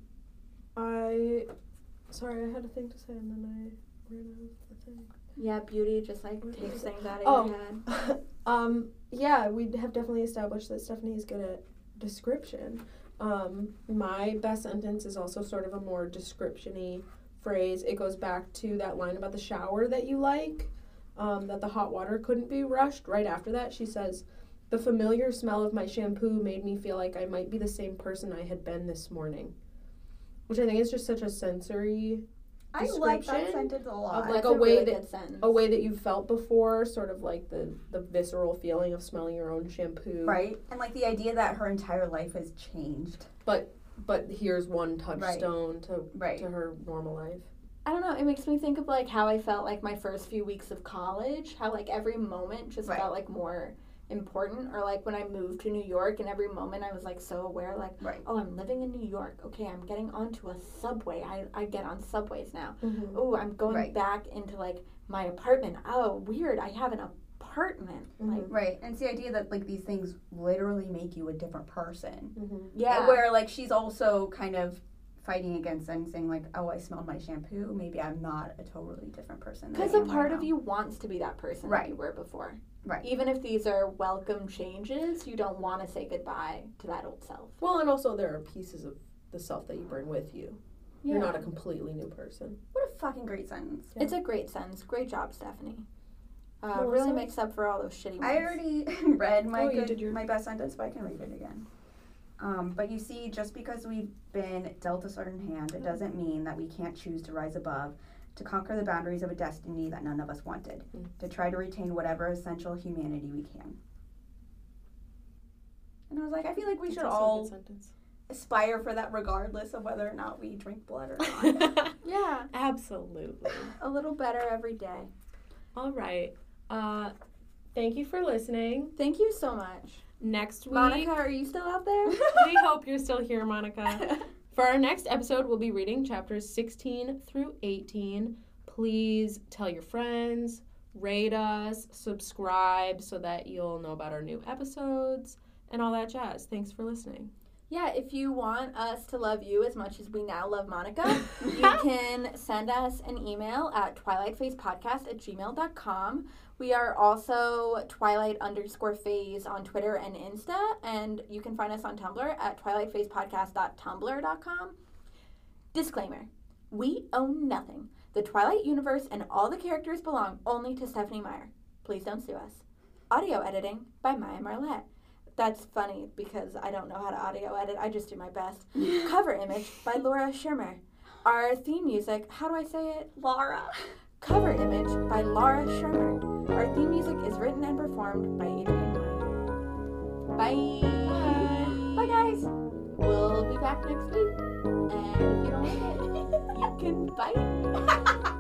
I. Sorry, I had a thing to say and then I ran out of the thing. Yeah, beauty just like takes things out of Oh. your head. um, yeah, we have definitely established that Stephenie is good at description. Um, my best sentence is also sort of a more description-y phrase. It goes back to that line about the shower that you like, um, that the hot water couldn't be rushed. Right after that, she says, "The familiar smell of my shampoo made me feel like I might be the same person I had been this morning," which I think is just such a sensory I like that sentence a lot. of, like, That's a way really that- good a way that you've felt before, sort of like the the visceral feeling of smelling your own shampoo. right? And like the idea that her entire life has changed. But but here's one touchstone to Right. to her normal life. I don't know. It makes me think of like how I felt like my first few weeks of college. How like every moment just Right. felt like more important. Or like when I moved to New York, and every moment I was like so aware, like, Right. oh, I'm living in New York. Okay, I'm getting onto a subway. I I get on subways now. Mm-hmm. Oh, I'm going Right. back into like my apartment. Oh, weird. I have an apartment. Like, Right. And it's the idea that like these things literally make you a different person. Mm-hmm. yeah. Where like she's also kind of fighting against and saying like, oh, I smelled my shampoo. Maybe I'm not a totally different person. Because a part right of you wants to be that person Right. that you were before. Right. Even if these are welcome changes, you don't want to say goodbye to that old self. Well, and also there are pieces of the self that you bring with you. You're not a completely new person. What a fucking great sentence. Yeah. It's a great sentence. Great job, Stephenie. Uh, Melissa? really makes up for all those shitty ones. I already read my Oh, good, did your- my best sentence, but I can read it again. Um, but you see, just because we've been dealt a certain hand, it doesn't mean that we can't choose to rise above, to conquer the boundaries of a destiny that none of us wanted, Mm. to try to retain whatever essential humanity we can. And I was like, I feel like we That's should all aspire for that, regardless of whether or not we drink blood or not. Yeah, Absolutely. a little better every day. All right. Uh, thank you for listening. Thank you so much. Next week, Monica, are you still out there? we hope you're still here, Monica. For our next episode, we'll be reading chapters 16 through 18. Please tell your friends, rate us, subscribe so that you'll know about our new episodes and all that jazz. Thanks for listening. yeah, if you want us to love you as much as we now love Monica, you can send us an email at twilightphasepodcast at gmail.com. We are also twilight underscore phase on Twitter and Insta, and you can find us on Tumblr at twilightphasepodcast.tumblr.com. Disclaimer We own nothing. The Twilight universe and all the characters belong only to Stephenie Meyer. Please don't sue us. Audio editing by Maya Marlette. That's funny because I don't know how to audio edit. I just do my best. Cover image by Laura Schirmer. Our theme music, how do I say it? Laura. Cover image by Laura Schirmer. Our theme music is written and performed by Adrian Bye. Bye, guys. We'll be back next week. And if you don't like it, you can bite.